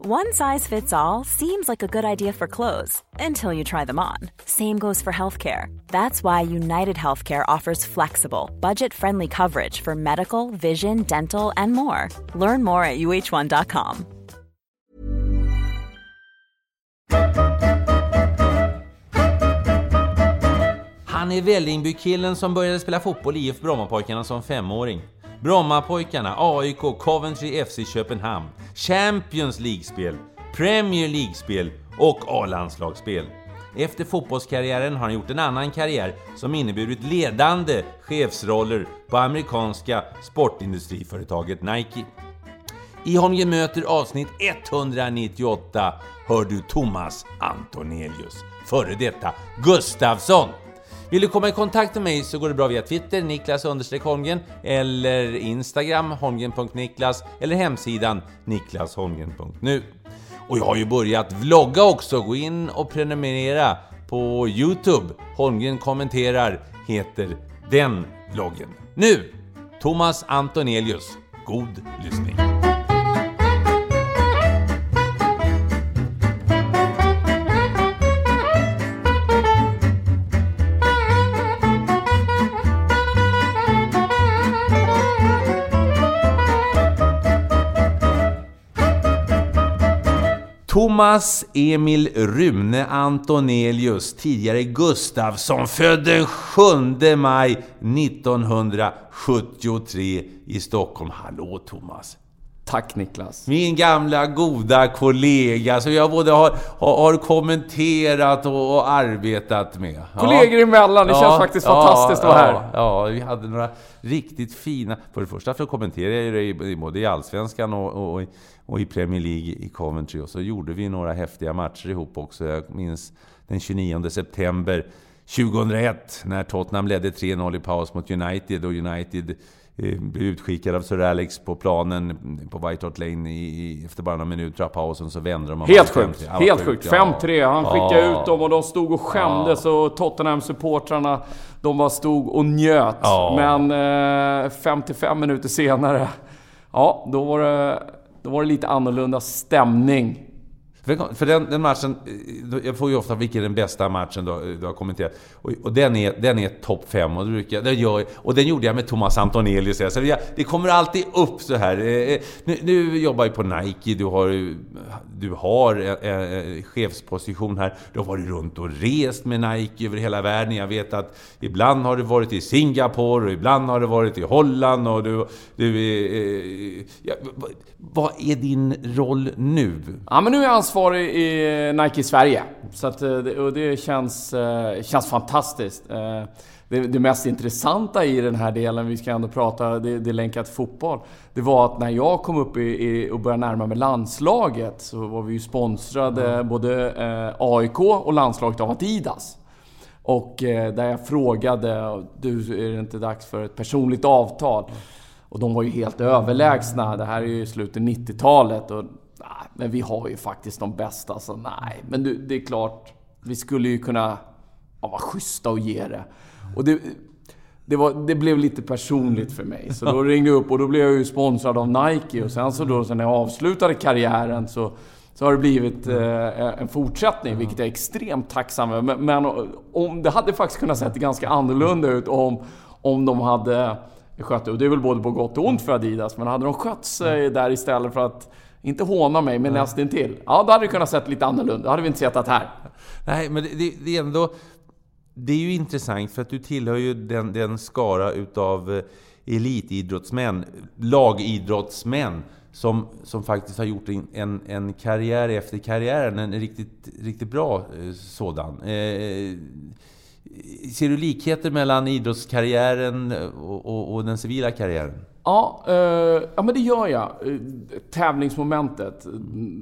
One size fits all seems like a good idea for clothes until you try them on. Same goes for healthcare. That's why United Healthcare offers flexible, budget friendly coverage for medical, vision, dental, and more. Learn more at uh1.com. Han är Vällingby-killen som började spela fotboll i IF Brommapojkarna som femåring. Brommapojkarna, AIK, Coventry FC Köpenhamn, Champions League-spel, Premier League-spel och A-landslagsspel. Efter fotbollskarriären har han gjort en annan karriär som inneburit ledande chefsroller på amerikanska sportindustriföretaget Nike. I Holmgren möter avsnitt 198 hör du Thomas Antonelius, före detta Gustafsson. Vill du komma i kontakt med mig så går det bra via Twitter, Niklas understreck Holmgren, eller Instagram, holmgren.niklas, eller hemsidan niklasholmgren.nu. Och jag har ju börjat vlogga också, gå in och prenumerera på Youtube. Holmgren kommenterar heter den vloggen. Nu, Thomas Antonelius. God lyssning. Thomas Emil Rune Antonelius, tidigare Gustafsson, född den 7 maj 1973 i Stockholm. Hallå Thomas! Tack Niklas. Min gamla goda kollega som jag både har, har, har kommenterat och, och arbetat med. Ja. Kollegor emellan, det känns faktiskt fantastiskt att vara här. Ja, vi hade några riktigt fina... För det första för kommenterade jag ju i- både i Allsvenskan och, och, och, och i Premier League i Coventry. Och så gjorde vi några häftiga matcher ihop också. Jag minns den 29 september 2001 när Tottenham ledde 3-0 i paus mot United och United eh, blev utskickad av Sir Alex på planen på White Hart Lane i, i, efter bara några minuter av pausen så vände de Helt sjukt. 5-3. Ja, Helt sjukt. ja. 5-3. Han skickade Ja. ut dem och de stod och skämdes och Tottenham-supportrarna de bara stod och njöt. Ja. Men eh, 55 minuter senare, ja, då var det, då var det lite annorlunda stämning. För, den, den matchen, eh, jag får ju ofta vilken är den bästa matchen du, eh, du har kommenterat. Och, och den är, den är topp 5 och, brukar, den gör, och den gjorde jag med Thomas Antonelius. Så jag, det kommer alltid upp så här. Eh, nu, nu jobbar jag på Nike, du har, du har en, en chefsposition här. Du har varit runt och rest med Nike över hela världen. Jag vet att ibland har du varit i Singapore och ibland har du varit i Holland och du... du är, eh, ja, vad- är din roll nu? Ja, men nu är jag ansvarig i Nike Sverige. Så att, eh, det, och det känns, eh, känns fantastiskt. Eh, Det, det mest intressanta i den här delen, vi ska ändå prata, det, det är länkat till fotboll. Det var att när jag kom upp i, i, och började närma mig landslaget så var vi ju sponsrade både eh, AIK och landslaget av Adidas. Och eh, där jag frågade, du är det inte dags för ett personligt avtal? Och de var ju helt överlägsna. Det här är ju slutet 90-talet och nej, men vi har ju faktiskt de bästa så nej. Men du, det är klart, vi skulle ju kunna ja, vara schyssta och ge det. Och det, det, var, det blev lite personligt för mig. Så då ringde jag upp och då blev jag ju sponsrad av Nike. Och sen så då, så när jag avslutade karriären så, så har det blivit eh, en fortsättning, vilket jag är extremt tacksam över. Men, men om, det hade faktiskt kunnat se ganska annorlunda ut om, om de hade skött det. Och det är väl både på gott och ont för Adidas. Men hade de skött sig där istället för att inte håna mig, men nästintill. Ja, då hade det kunnat sett lite annorlunda. Då hade vi inte sett att här. Nej, men det, det, är ändå... Det är ju intressant för att du tillhör ju den, den skara utav eh, elitidrottsmän, lagidrottsmän, som, som faktiskt har gjort en- en, en karriär efter karriären, en riktigt, riktigt bra eh, sådan. Eh, Ser du likheter mellan idrottskarriären och, och, och den civila karriären? Ja, eh, ja men det gör jag. Eh, tävlingsmomentet.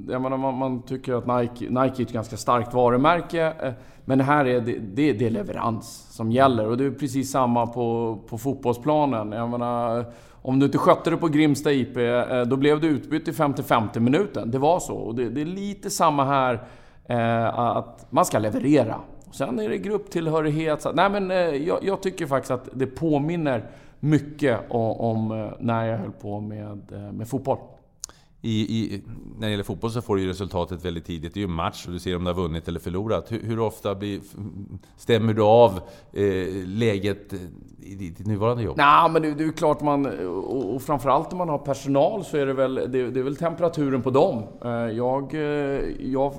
Jag menar, man, man, tycker att Nike, Nike är ett ganska starkt varumärke. Eh, men här är det, det, det är leverans som gäller. Och det är precis samma på, på fotbollsplanen. Jag menar, om du inte skötte det på Grimsta IP, eh, då blev du utbytt i 50-50 minuten. Det var så. Och det, det är lite samma här, eh, att man ska leverera. Sen är det grupptillhörighet. Så, nej men, eh, jag, jag, tycker faktiskt att det påminner mycket om, om eh, när jag höll på med, eh, med fotboll. I, i, när det gäller fotboll så får du ju resultatet väldigt tidigt. Det är ju en match och du ser om du har vunnit eller förlorat. Hur, hur ofta blir, stämmer du av eh, läget i ditt nuvarande jobb? Nej, men det, det är klart man... Och, och framförallt om man har personal så är det väl, det, det är väl temperaturen på dem. Jag, jag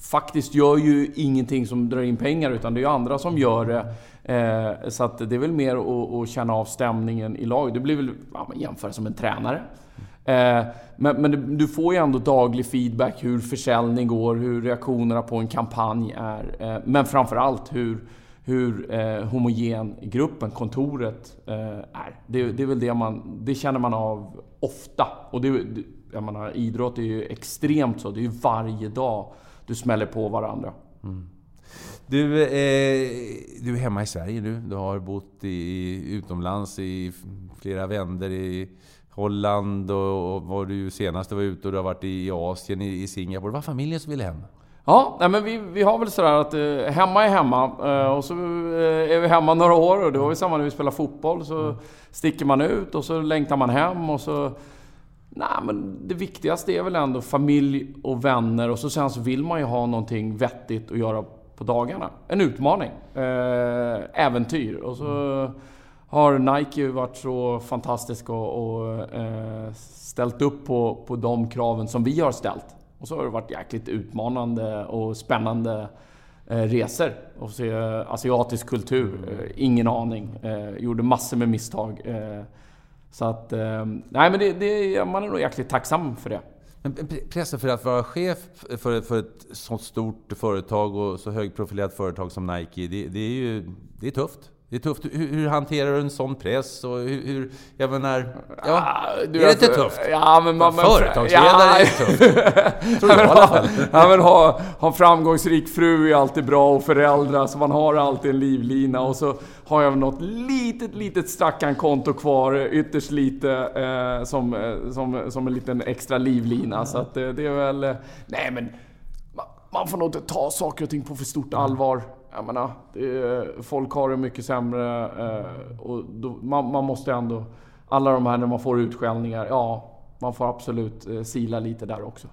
faktiskt gör ju ingenting som drar in pengar utan det är ju andra som gör det. Eh, så att det är väl mer att, att känna av stämningen i laget. Det blir väl ja, jämföra som en tränare. Eh, men, men du får ju ändå daglig feedback hur försäljning går, hur reaktionerna på en kampanj är. Eh, men framförallt hur, hur eh, homogen gruppen, kontoret, eh, är. Det, det, är väl det man... Det känner man av ofta. Och det, jag menar, idrott är ju extremt så. Det är ju varje dag du smäller på varandra. Mm. Du, eh, du är hemma i Sverige nu. Du har bott i, utomlands i flera vänder i Holland och, och var du senast du var ute och du har varit i Asien, i, i Singapore. Det var familjen som ville hem? Ja, nej men vi, vi har väl sådär att eh, hemma är hemma. Eh, och så eh, är vi hemma några år och det var ju samma när vi spelade fotboll. Så mm. sticker man ut och så längtar man hem och så Nej, men det viktigaste är väl ändå familj och vänner och så sen så vill man ju ha någonting vettigt att göra på dagarna. En utmaning. Eh, äventyr. Och så har Nike varit så fantastisk och, och eh, ställt upp på, på de kraven som vi har ställt. Och så har det varit jäkligt utmanande och spännande eh, resor. Och se asiatisk kultur. Eh, ingen aning. Eh, gjorde massor med misstag. Eh, så att, eh, nej men det, det, man är nog jäkligt tacksam för det. Men pressen för att vara chef för, för ett så stort företag och så högprofilerat företag som Nike, det, det är ju det är tufft. Det är tufft. Hur, hur, hanterar du en sån press? Och hur, hur jag menar... Ja, ah, du, är det inte tufft? Ja, men man... Företagsledare ja, är tufft. Tror jag i alla fall. Ja, men ha, ha en framgångsrik fru är alltid bra och föräldrar, så man har alltid en livlina. Och så har jag något litet, litet stackarkonto kvar, ytterst lite, eh, som, eh, som, som en liten extra livlina. Mm. Så att det, det är väl... Eh, nej, men man får nog inte ta saker och ting på för stort allvar jag menar, är, folk har det mycket sämre eh, och då, man, man, måste ändå... Alla de här när man får utskällningar, ja, man får absolut eh, sila lite där också.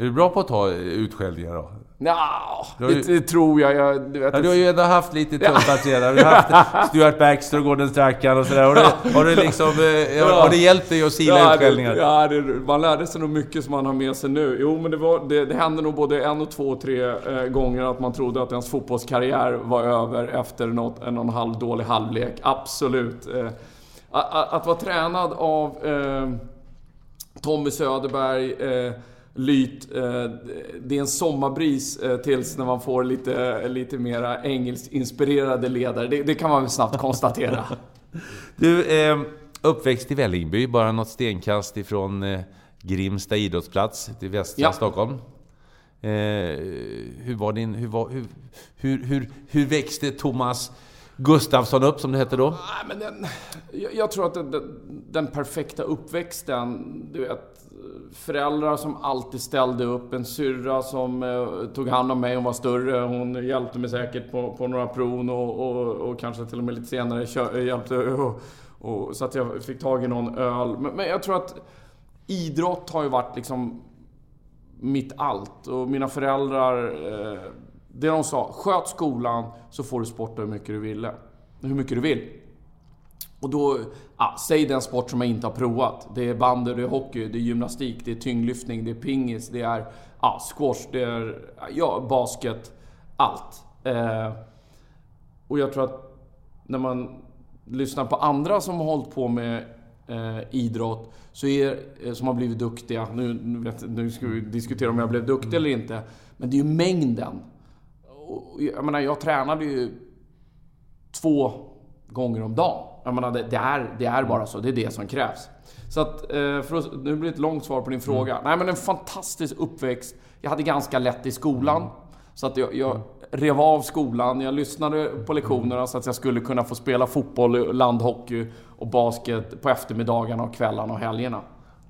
Är du bra på att ta utskällningar då? Ja, det, ju, det, tror jag. jag du, vet, ja, du har ju ändå haft lite tufft redan. Du har haft Stuart Baxter och Gordon Strachan och sådär. Har det, har det, liksom, eh, ja. har det hjälpt dig att sila ja, utskällningar? Det, ja, det, man lärde sig nog mycket som man har med sig nu. Jo, men det, var, det, det hände nog både en och två och tre eh, gånger att man trodde att ens fotbollskarriär var över efter något, en och en halv dålig halvlek. Absolut. Eh, att, att, vara tränad av eh, Tommy Söderberg eh, lyt. Eh, det är en sommarbris eh, tills när man får lite, lite mera engelskinspirerade ledare. Det, det, kan man väl snabbt konstatera. Du, eh, uppväxt i Vällingby, bara något stenkast ifrån Grimsta idrottsplats till västra ja. Stockholm. Hur var din... Hur, var, hur, hur, hur, hur växte Thomas Gustafsson upp, som det hette då? men den, jag, jag tror att den, den, perfekta uppväxten, du vet, föräldrar som alltid ställde upp. En syrra som eh, tog hand om mig, hon var större. Hon hjälpte mig säkert på, på några prov och, och, och, kanske till och med lite senare kö, hjälpte och, och, så att jag fick tag i någon öl. Men, men, jag tror att idrott har ju varit liksom mitt allt. Och mina föräldrar, eh, det de sa, sköt skolan så får du sporta hur mycket du vill. Hur mycket du vill. Och då, ja, säg den sport som jag inte har provat. Det är bandy, det är hockey, det är gymnastik, det är tyngdlyftning, det är pingis, det är ja, squash, det är ja, basket. Allt. Eh, och jag tror att när man lyssnar på andra som har hållit på med eh, idrott, så är, eh, som har blivit duktiga. Nu, nu, vet, nu ska vi diskutera om jag blev duktig eller inte. Men det är ju mängden. Och, jag menar, jag tränade ju två gånger om dagen. Jag menar, det, det, är, det är bara så. Det är det som krävs. Så att, eh, för att, nu blir det ett långt svar på din fråga. Mm. Nej men en fantastisk uppväxt. Jag hade ganska lätt i skolan. Så att jag, jag rev av skolan. Jag lyssnade på lektionerna så att jag skulle kunna få spela fotboll, landhockey och basket på eftermiddagarna och kvällarna och helgerna.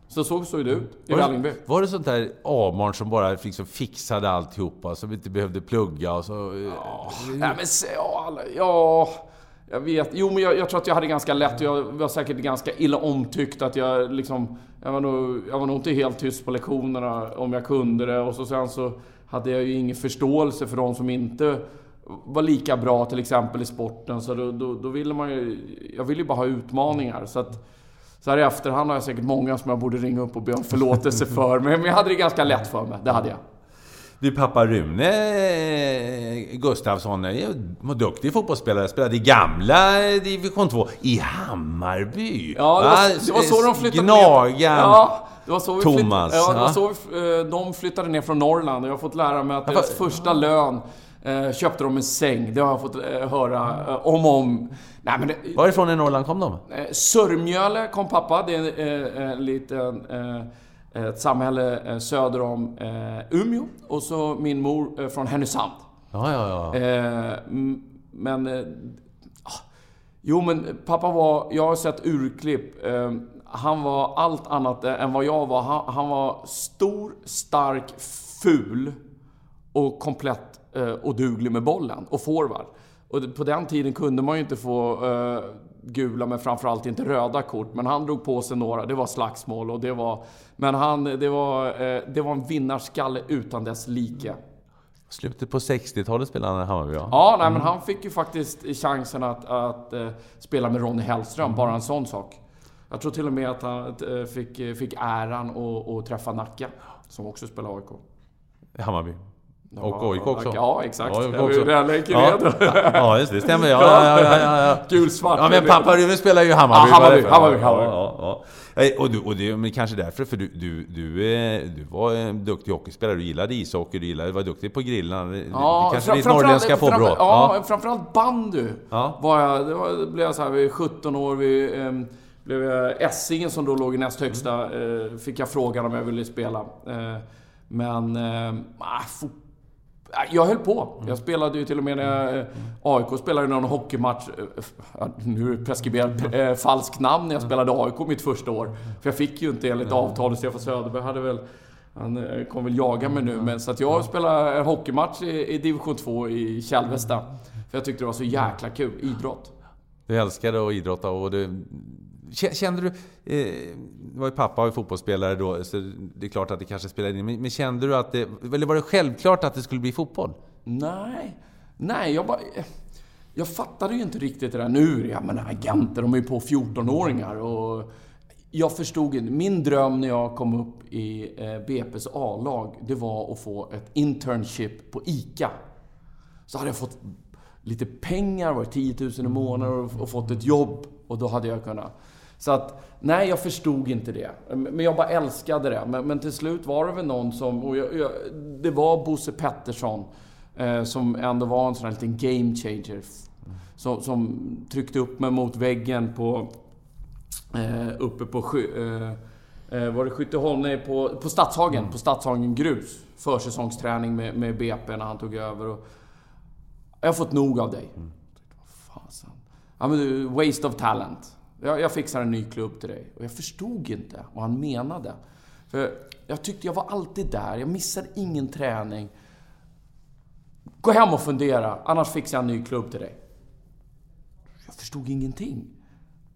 Så så såg det ut i Vällingby. Var det sånt där A-barn som bara liksom fixade alltihopa, som inte behövde plugga och så... Ja, nej, men ja, ja, jag vet. Jo, men jag, jag, tror att jag hade ganska lätt. Jag var säkert ganska illa omtyckt. Att jag liksom... Jag var nog, jag var nog inte helt tyst på lektionerna om jag kunde det. Och så sen så hade jag ju ingen förståelse för de som inte var lika bra till exempel i sporten. Så då, då, då ville man ju... Jag ville ju bara ha utmaningar. Så att... Så här i efterhand har jag säkert många som jag borde ringa upp och be om förlåtelse för. Men jag hade det ganska lätt för mig. Det hade jag. Du, pappa Rune eh, Gustafsson var duktig fotbollsspelare. Spelade i gamla division 2 i Hammarby. Ja, det var, det var så de flyttade Gnagan. ner. Ja, det var så vi Thomas. ja, det var så vi, eh, de flyttade ner från Norrland. Jag har fått lära mig att deras första lön eh, köpte de en säng. Det har jag fått höra om och om. Nej, men det, Varifrån i Norrland kom de? Sörmjöle kom pappa. Det är en liten ett samhälle söder om Umeå. Och så min mor från Härnösand. Ja, ja, ja. Men... Ah, jo, men pappa var... Jag har sett urklipp. Han var allt annat än vad jag var. Han, han var stor, stark, ful och komplett oduglig med bollen. Och forward. Och på den tiden kunde man ju inte få uh, gula, men framförallt inte röda kort. Men han drog på sig några. Det var slagsmål och det var... Men han, det var, uh, det var en vinnarskalle utan dess like. Slutet på 60-talet spelade han i Hammarby, ja. Ja, nej, men han fick ju faktiskt chansen att, att uh, spela med Ronny Hellström. Bara en sån sak. Jag tror till och med att han fick, fick äran att, att träffa Nacka, som också spelar AIK. Hammarby. Och AIK också? Ja, exakt. AIK också. Jag ja. ja, just det. stämmer. Ja, ja, ja, ja, ja. Gulsvart. Ja, men pappa Rune spelar ju Hammarby. Ja, Hammarby. Hammarby, Hammarby. Ja, ja, Och, du, och det är kanske därför, för du, du, du, du var en duktig hockeyspelare. Du gillade ishockey, du gillade, var duktig på grillarna. Ja, det kanske ditt norrländska påbrå. Ja, ja, framförallt bandy. Ja. Var jag, det var, blev jag så här vid 17 år. Vid, eh, blev jag Essingen som då låg i näst högsta. Eh, fick jag frågan om jag ville spela. Eh, men... Eh, fotboll jag höll på. Jag spelade ju till och med när jag, AIK spelade någon hockeymatch. Nu preskriberat eh, falskt namn när jag spelade AIK mitt första år. För jag fick ju inte enligt avtalet. Stefan Söderberg hade väl... Han eh, kommer väl jaga mig nu. Men så att jag spelade en hockeymatch i, i division 2 i Kälvesta. För jag tyckte det var så jäkla kul. Idrott. Du älskade att idrotta och du Kände du... Eh, var ju pappa och fotbollsspelare då, så det är klart att det kanske spelade in. Men, men kände du att det... Eller var det självklart att det skulle bli fotboll? Nej. Nej, jag bara... Jag fattade ju inte riktigt det där. Nu jag menar, agenter, de är ju på 14-åringar och... Jag förstod inte. Min dröm när jag kom upp i eh, BP's A-lag, det var att få ett internship på ICA. Så hade jag fått lite pengar, var 10 000 i månaden och fått ett jobb. Och då hade jag kunnat så att, nej, jag förstod inte det. Men jag bara älskade det. Men, men till slut var det väl någon som... Och jag, jag, det var Bosse Pettersson. Eh, som ändå var en sån här liten game changer. Som, som tryckte upp mig mot väggen på... Eh, uppe på... Eh, eh, var det Skytteholm? Nej, på, på Stadshagen. På Stadshagen Grus. Försäsongsträning med, med BP när han tog över. Och, jag har fått nog av dig. Mm. Fasen. Ja, men du, waste of talent. Jag, jag fixar en ny klubb till dig. Och jag förstod inte vad han menade. För jag tyckte jag var alltid där. Jag missade ingen träning. Gå hem och fundera, annars fixar jag en ny klubb till dig. Jag förstod ingenting.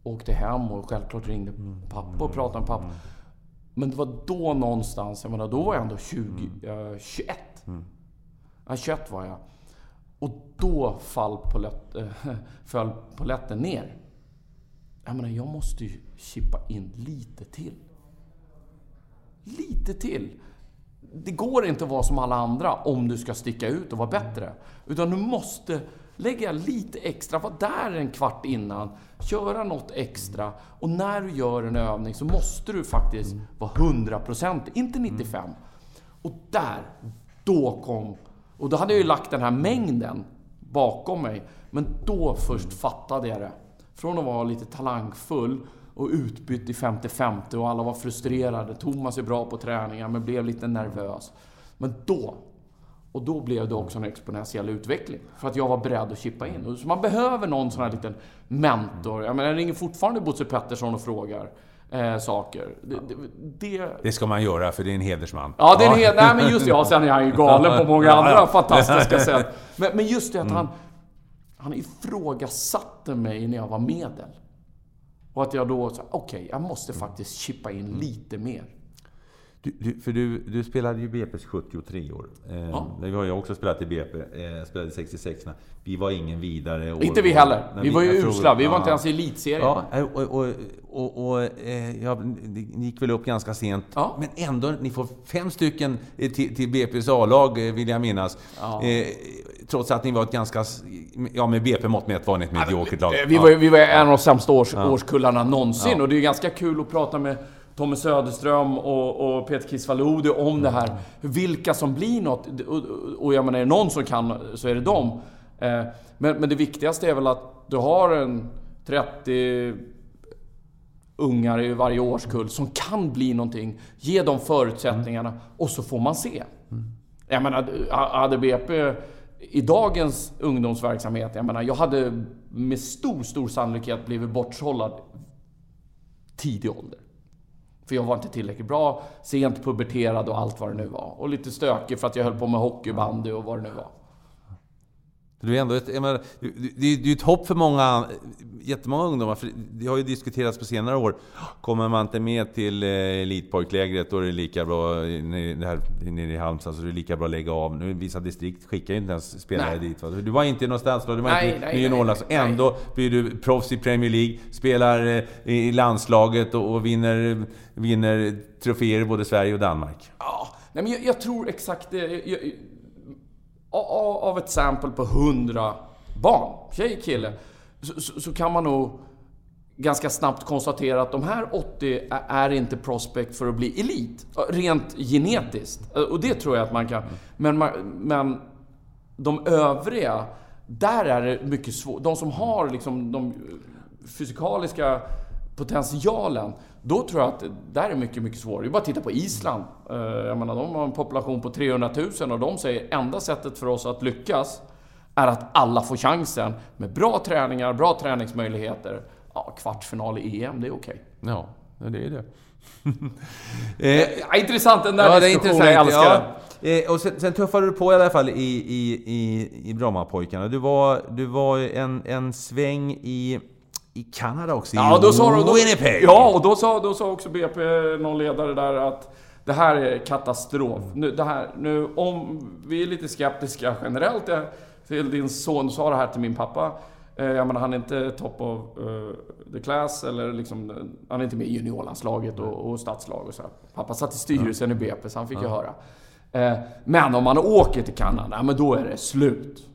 Åkte hem och självklart ringde pappa och pratade med pappa. Men det var då någonstans, jag menar då var jag ändå 20, äh, 21. Ja, 21 var jag. Och då fall äh, föll polletten ner jag menar, jag måste ju chippa in lite till. Lite till. Det går inte att vara som alla andra om du ska sticka ut och vara bättre. Utan du måste lägga lite extra, vara där en kvart innan, köra något extra. Och när du gör en övning så måste du faktiskt vara 100%, inte 95. Och där, då kom... Och då hade jag ju lagt den här mängden bakom mig. Men då först fattade jag det. Från att vara lite talangfull och utbytt i 50-50 och alla var frustrerade. Thomas är bra på träningar men blev lite nervös. Men då, och då blev det också en exponentiell utveckling. För att jag var beredd att chippa in. Så man behöver någon sån här liten mentor. Jag menar, jag ringer fortfarande Bosse Pettersson och frågar eh, saker. Det, det, det, ska man göra, för det är en hedersman. Ja, det är en hel... Nej, men just det. Ja, sen är han ju galen på många andra fantastiska sätt. Men, men just det att han... Han ifrågasatte mig när jag var medel. Och att jag då sa, okej, jag måste faktiskt chippa in lite mer. Du, du, för du, du spelade ju BP's 73 år. Eh, Ja. Det har jag också spelat i BP. Eh, spelade 66 -na. Vi var ingen vidare år. Inte vi heller. Nej, Vi var ju usla. Vi var inte ens i elitserien. Ja, och, och, och, och eh, ja, ni gick väl upp ganska sent. Ja. Men ändå, ni får fem stycken eh, till, till BP's A-lag, eh, vill jag minnas. Ja. Eh, trots att ni var ett ganska, ja med BP-mått mätt var ni ett mediokert lag. Eh, Vi var, ju- vi var en av de sämsta års, årskullarna någonsin. Och det är ganska kul att prata med Tommy Söderström och, och Peter Kisvalodi om det här. Vilka som blir något. Och, och jag menar, är det någon som kan så är det dem. Eh, Men, men det viktigaste är väl att du har en 30 ungar i varje årskull som kan bli någonting. Ge dem förutsättningarna och så får man se. Jag menar, hade BP i dagens ungdomsverksamhet, jag menar, jag hade med stor, stor sannolikhet blivit bortsållad tidig ålder. För jag var inte tillräckligt bra, sent puberterad och allt vad det nu var. Och lite stökig för att jag höll på med hockeybandy och vad det nu var. Du är ändå ett, menar, det, det, det är ju ett hopp för många, jättemånga ungdomar. För det har ju diskuterats på senare år. Kommer man inte med till eh, elitpojklägret då är det lika bra, det här, nere i Halmstad, så är det lika bra att lägga av. Nu vissa distrikt skickar ju inte ens spelare Nej. dit. Va? Du var inte i något stadslag, du var Nej, inte nej, i nej. Ändå blir du proffs i Premier League, spelar eh, i landslaget och, och vinner, vinner troféer i både Sverige och Danmark. Ja, nej men jag, jag tror exakt det. Jag, jag, av ett sample på 100 barn, tjej, kille, så, så, så kan man nog ganska snabbt konstatera att de här 80 är- är inte prospect för att bli elit. Rent genetiskt. Och det tror jag att man kan. Men, man, men de övriga, där är det mycket svårt. De som har liksom de fysikaliska potentialen, då tror jag att det där är mycket, mycket svårare. Det är bara att titta på Island. Eh, Jag menar, de har en population på 300 000 och de säger enda sättet för oss att lyckas är att alla får chansen med bra träningar, bra träningsmöjligheter. Ja, kvartsfinal i EM, det är okej. Ja, det är det. eh, intressant, den där Ja, det är diskussionen. intressant. Jag älskar Ja. den. Eh, och sen, sen tuffade du på i alla fall i, i, i, i Brommapojkarna. Du var, du var en, en sväng i, i Kanada också, Ja, i då sa, då, Winnipeg. ja, och då sa, då sa också BP, någon ledare där, att det här är katastrof. Nu, det här, nu, om vi är lite skeptiska generellt jag, till din son, sa det här till min pappa. Eh, jag menar, han är inte top of eh, the class, eller liksom, eh, han är inte med i juniorlandslaget och, och stadslag och så. Pappa satt i styrelsen i BP, så han fick ju höra. Eh, men om man åker till Kanada, men då är det slut.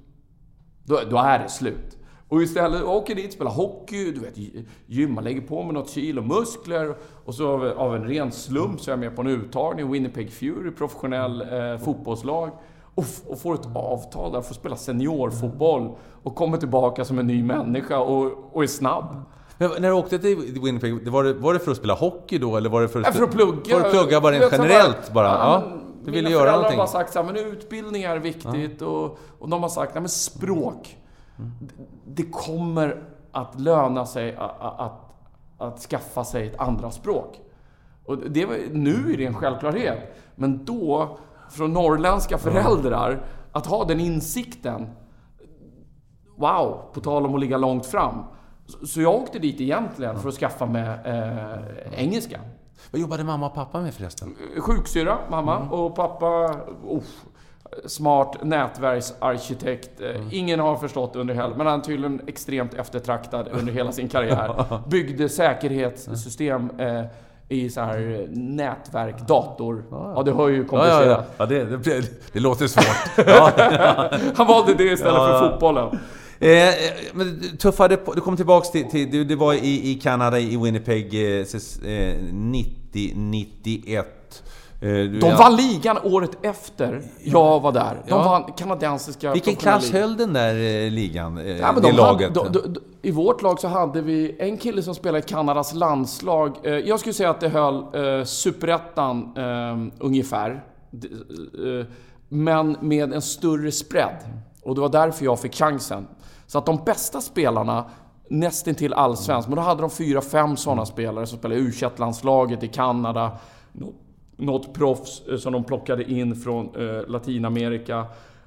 Då, då är det slut. Och istället åker dit, spelar hockey, du vet, gymma, lägger på med något kilo muskler. Och så av, av en ren slump så är jag med på en uttagning, Winnipeg Fury, professionell eh, fotbollslag. Och, och får ett avtal där, får spela seniorfotboll. Och kommer tillbaka som en ny människa och, och är snabb. Men när du åkte till Winnipeg, var det, var det för att spela hockey då? Eller var det för att, Ja, för att plugga. För att plugga bara så generellt bara? Ja, men du ville mina göra föräldrar någonting? har bara sagt så här, men utbildning är viktigt och, och de har sagt, nej men språk. Det, det kommer att löna sig att, att, att skaffa sig ett andra språk. Och det nu är det en självklarhet. Men då, från norrländska föräldrar, att ha den insikten. Wow, på tal om att ligga långt fram. Så- jag åkte dit egentligen för att skaffa mig eh, engelska. Vad jobbade mamma och pappa med förresten? Sjuksyrra, mamma, och pappa... Oh, smart nätverksarkitekt. Eh, Ingen har förstått under hela... Men han är tydligen extremt eftertraktad under hela sin karriär. Byggde säkerhetssystem eh, i så här nätverk, dator. Ja, det hör ju komplicerat. ja. ja det, det, det låter svårt. Han valde det istället för fotbollen. Eh, men du tuffade på, du kom tillbaks till, till du, du var i, i Kanada, i Winnipeg, eh, eh, 90-91. Eh, De vann ligan året efter jag var där. De Ja. vann kanadensiska Vilken klass höll den där eh, ligan? Eh, Ja, det de laget? Hade, de, de, I vårt lag så hade vi en kille som spelade i Kanadas landslag. Jag skulle säga att det höll eh, superettan eh, ungefär. Men med en större spread. Och det var därför jag fick chansen. Så att de bästa spelarna, nästintill allsvensk, men då hade de fyra, fem sådana spelare som spelade i u landslaget i Kanada. Nå- Något proffs eh, som de plockade in från eh, Latinamerika.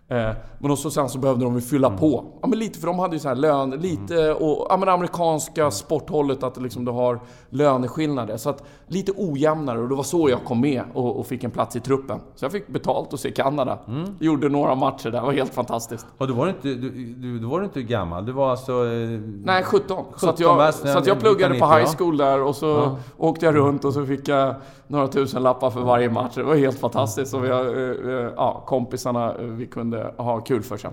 Eh, men också sen så behövde de ju fylla på. Ja, men lite, för de hade ju så här lön, lite och ja, men amerikanska sporthållet att liksom du har löneskillnader. Så att lite ojämnare och det var så jag kom med och, och fick en plats i truppen. Så jag fick betalt att se Kanada. Gjorde några matcher där, det var helt fantastiskt. Och då var du inte, du, du, då var du inte gammal, du var alltså... eh, Nej, 17. så att 17 jag, så att jag pluggade på 1990, high school där och så åkte jag runt och så fick jag några tusen lappar för varje match. Det var helt fantastiskt. Och vi, har, eh, eh, ja, kompisarna, eh, vi kunde ha kul för sig.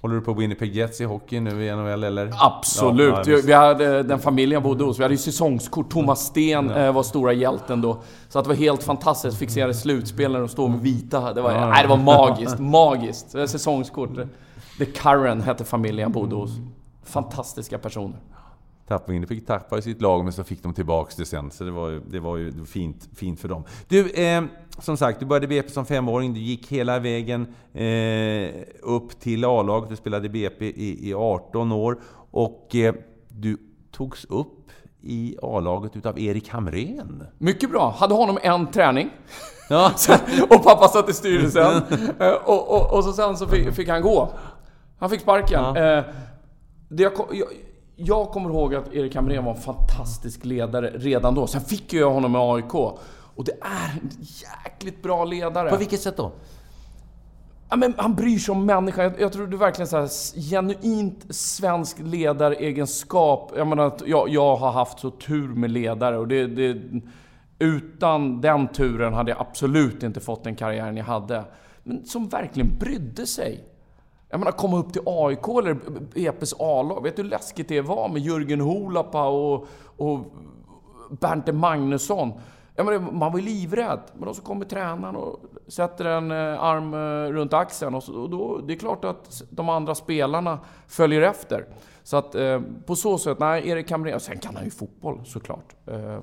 Håller du på Winnipeg Jets i hockey nu i NHL eller? Absolut. Ja, ja, vi hade den familjen bodde hos. Vi hade ju säsongskort. Thomas Sten eh, var stora hjälten då. Så att det var helt fantastiskt. Fick se när de stod med vita. Det var, nej, det var magiskt. Magiskt. Säsongskort. The Curran hette familjen jag bodde hos. Fantastiska personer. Tappade Winnipeg tappade sitt lag men så fick de tillbaks det sen. Så det var ju, det var ju fint, fint för dem. Du, eh, som sagt, du började BP som femåring. Du gick hela vägen eh, upp till A-laget. Du spelade BP i, i 18 år. Och eh, du togs upp i A-laget utav Erik Hamrén. Mycket bra. Hade honom en träning. Ja. och pappa satt i styrelsen. Eh, och, och, och så sen så fick, fick han gå. Han fick sparken. Ja. Eh, det jag, jag, jag kommer ihåg att Erik Hamrén var en fantastisk ledare redan då. Sen fick ju jag honom med AIK. Och det är en jäkligt bra ledare. På vilket sätt då? Ja, men han bryr sig om människan. Jag, jag tror det är verkligen så här, genuint svensk ledaregenskap. Jag menar att jag, jag har haft så tur med ledare och det, det, utan den turen hade jag absolut inte fått den karriären jag hade. Men som verkligen brydde sig. Jag menar komma upp till AIK eller EPs A-lag. Vet du hur läskigt det var med Jörgen Holapa och, och Bernte Magnusson. Jag menar, man var ju livrädd. Men då så kommer tränaren och sätter en eh, arm eh, runt axeln. Och, så, och då, det är klart att de andra spelarna följer efter. Så att eh, på så sätt, nej, Erik Hamrén. Sen kan han ju fotboll såklart. Eh,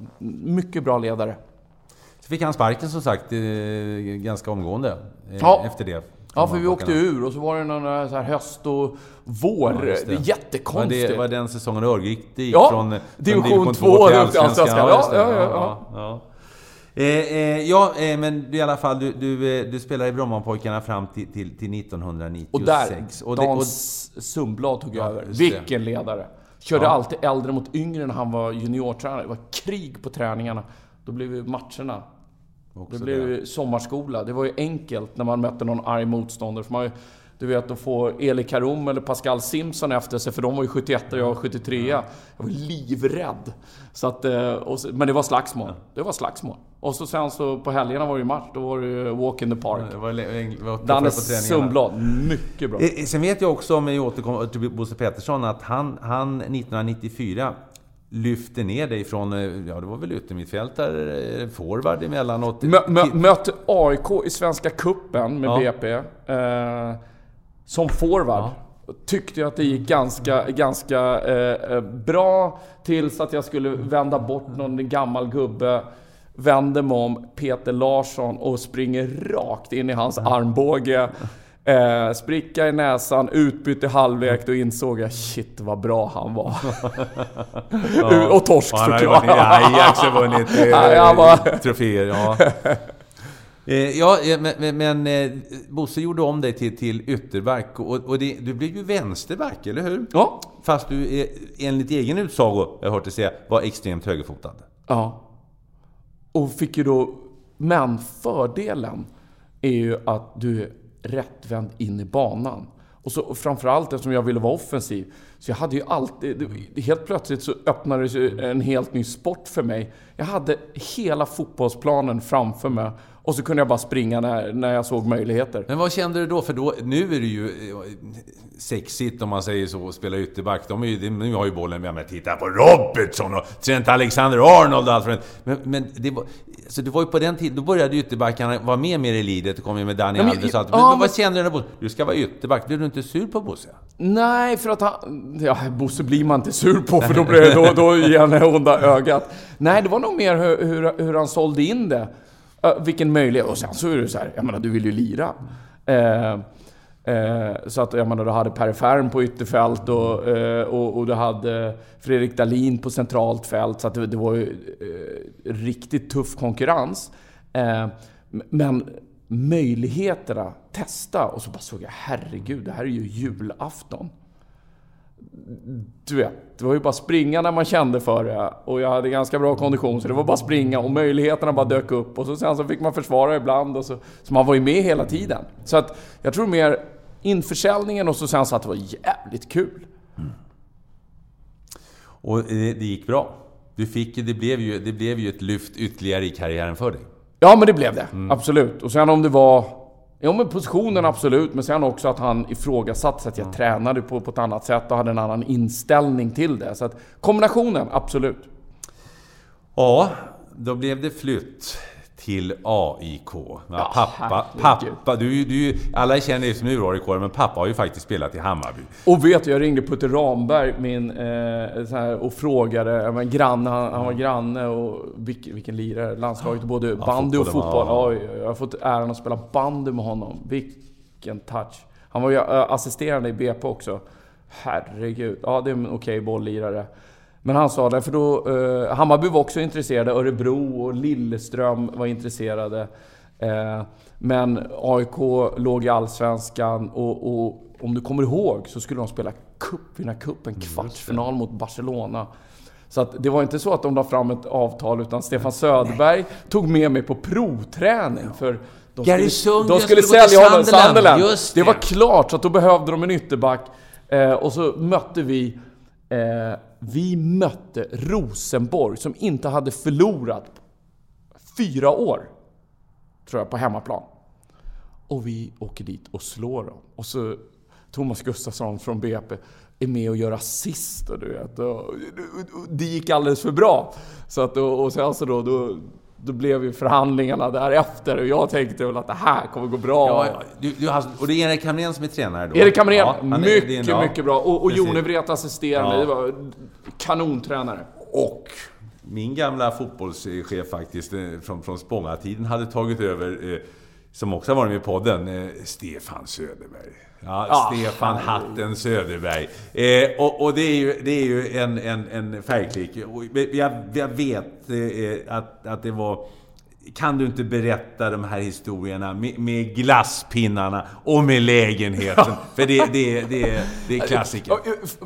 mycket bra ledare. Så fick han sparken som sagt eh, ganska omgående Ja. efter det. Ja, för vi åkte ur och så var det någon eh, så här höst och vår. Ja, just det. är Var jättekonstigt. det var den säsongen Örgryte gick Ja, från, division två till upp till Allsvenskan. Ja, just det. Ja, ja, ja, ja. Eh, eh, ja, eh, men du, i alla fall, du, du, eh, du spelade i Brommapojkarna fram till, till, till 1996. Och där, Och det- Dan Sundblad tog Ja, över. just det. Vilken ledare! Körde Ja. alltid äldre mot yngre när han var juniortränare. Det var krig på träningarna. Då blev ju matcherna. Också Det blev ju sommarskola. Det var ju enkelt när man mötte någon arg motståndare. För man, du vet, att få Eli Karom eller Pascal Simpson efter sig, för de var ju 71 och jag var 73. Jag var livrädd. Så att, eh, så, men det var slagsmål. Det var slagsmål. Och så sen så på helgerna var det ju match. Då var det ju walk in the park. Det var, det var tuffare Danne. Sundblad, mycket bra. Eh, eh, Sen vet jag också, om vi återkommer till Bosse Pettersson, att han, han 1994 lyfte ner dig från, eh, ja det var väl yttermittfältare, eh, forward emellanåt. Mö, mö, mötte AIK i Svenska Kuppen med Ja. BP. Eh, som forward. Tyckte jag att det gick ganska, ganska eh, eh, bra tills att jag skulle vända bort någon gammal gubbe. Vänder mig om Peter Larsson och springer rakt in i hans armbåge. Eh, spricka i näsan, utbyte halvlek. Då insåg jag shit vad bra han var. och torsk Och hade såklart. i Ajax och vunnit eh, Ja, var- troféer. Ja. Eh, ja, eh, men, men, men eh, Bosse gjorde om dig till, till ytterback och, och det, du blev ju vänsterback, eller hur? Ja. Fast du enligt egen utsago, jag har hört dig säga, var extremt högerfotad. Ja. Och fick ju då... Men fördelen är ju att du rättvänd in i banan. Och så och framförallt eftersom jag ville vara offensiv. Så jag hade ju alltid... det- Helt plötsligt så öppnades en helt ny sport för mig. Jag hade hela fotbollsplanen framför mig. Och så kunde jag bara springa när, när jag såg möjligheter. Men vad kände du då? För då, nu är du ju sexigt om man säger så, att spela ytterback. De, är ju, de har ju bollen. Ja, men titta på Robertson och Trent Alexander-Arnold och allt för Men, men det var, så det var ju på den tiden, då började ytterbackarna vara med mer i lidet. och kom ju med Dani Ja, men- Alves och allt. ja, Men, men- vad kände du när du ska vara ytterback? Blev du inte sur på Bosse? Nej, för att han... Ja, Bosse blir man inte sur på för då, blir då, då ger han onda ögat. Nej, det var nog mer hur, hur, hur han sålde in det. Ö, vilken möjlighet. Och sen så är det så här, jag menar du vill ju lira. Eh, eh, så att jag menar du hade Per Färm på ytterfält och, eh, och, och du hade Fredrik Dahlin på centralt fält. Så att det, det var ju eh, riktigt tuff konkurrens. Eh, men möjligheterna, testa och så bara såg jag herregud, det här är ju julafton. Du vet, det var ju bara springa när man kände för det. Och jag hade ganska bra kondition så det var bara springa och möjligheterna bara dök upp. Och så sen så fick man försvara ibland och så. Så man var ju med hela tiden. Så att jag tror mer införsäljningen och så sen så att det var jävligt kul. Och eh, det, det gick bra. Du fick, det, blev ju, det blev ju ett lyft ytterligare i karriären för dig. Ja men det blev det, absolut. Och sen om det var... Ja men positionen absolut, men sen också att han ifrågasatte att jag tränade på, på ett annat sätt och hade en annan inställning till det. Så att kombinationen, absolut. Ja, då blev det flytt till AIK. Ja, Ja, pappa, pappa, du, du, alla känner ju som nu AIK, men pappa har ju faktiskt spelat i Hammarby. Och vet du, jag ringde Putte Ramberg min, eh, så här, och frågade, ja, men granne, han, han var granne och vilken, vilken lirare, landslaget, både bandy och fotboll. Oj, jag har fått äran att spela bandy med honom. Vilken touch. Han var ju eh, assisterande i BP också. Herregud. Ja, det är en okej bolllirare. Men han sa det, för då... Eh, Hammarby var också intresserade, Örebro och Lilleström var intresserade. Eh, men AIK låg i Allsvenskan och, och om du kommer ihåg så skulle de spela cup, vinna cupen, kvartsfinal mot Barcelona. Så att det var inte så att de la fram ett avtal utan Stefan Söderberg tog med mig på provträning för de Gary skulle, de skulle skulle sälja honom, Sunderland. Det det. var klart, så att då behövde de en ytterback. Eh, och så mötte vi... Eh, vi mötte Rosenborg som inte hade förlorat fyra år. Tror jag, på hemmaplan. Och vi åker dit och slår dem. Och så Thomas Gustafsson från BP är med och gör assist och du vet. Och, det gick alldeles för bra. Så att, och, och sen så då, då, då blev ju förhandlingarna därefter och jag tänkte väl att det här kommer gå bra. Ja, du, du, har- och det är Erik Hamrén som är tränare då? Erik Hamrén, Ja, mycket, en- ja, mycket bra. Och, och. Jone Wret assisterande. Ja. Det var kanontränare. Och min gamla fotbollschef faktiskt, eh, från, från Spånga-tiden, hade tagit över, eh, som också har varit med i podden, eh, Stefan Söderberg. Ja, Ja, Stefan Hatten Söderberg. Eh, och, och det är ju, det är ju en, en, en färgklick. Jag, jag vet eh, att, att det var... Kan du inte berätta de här historierna med, med glasspinnarna och med lägenheten? För det, det, det, det är klassiker.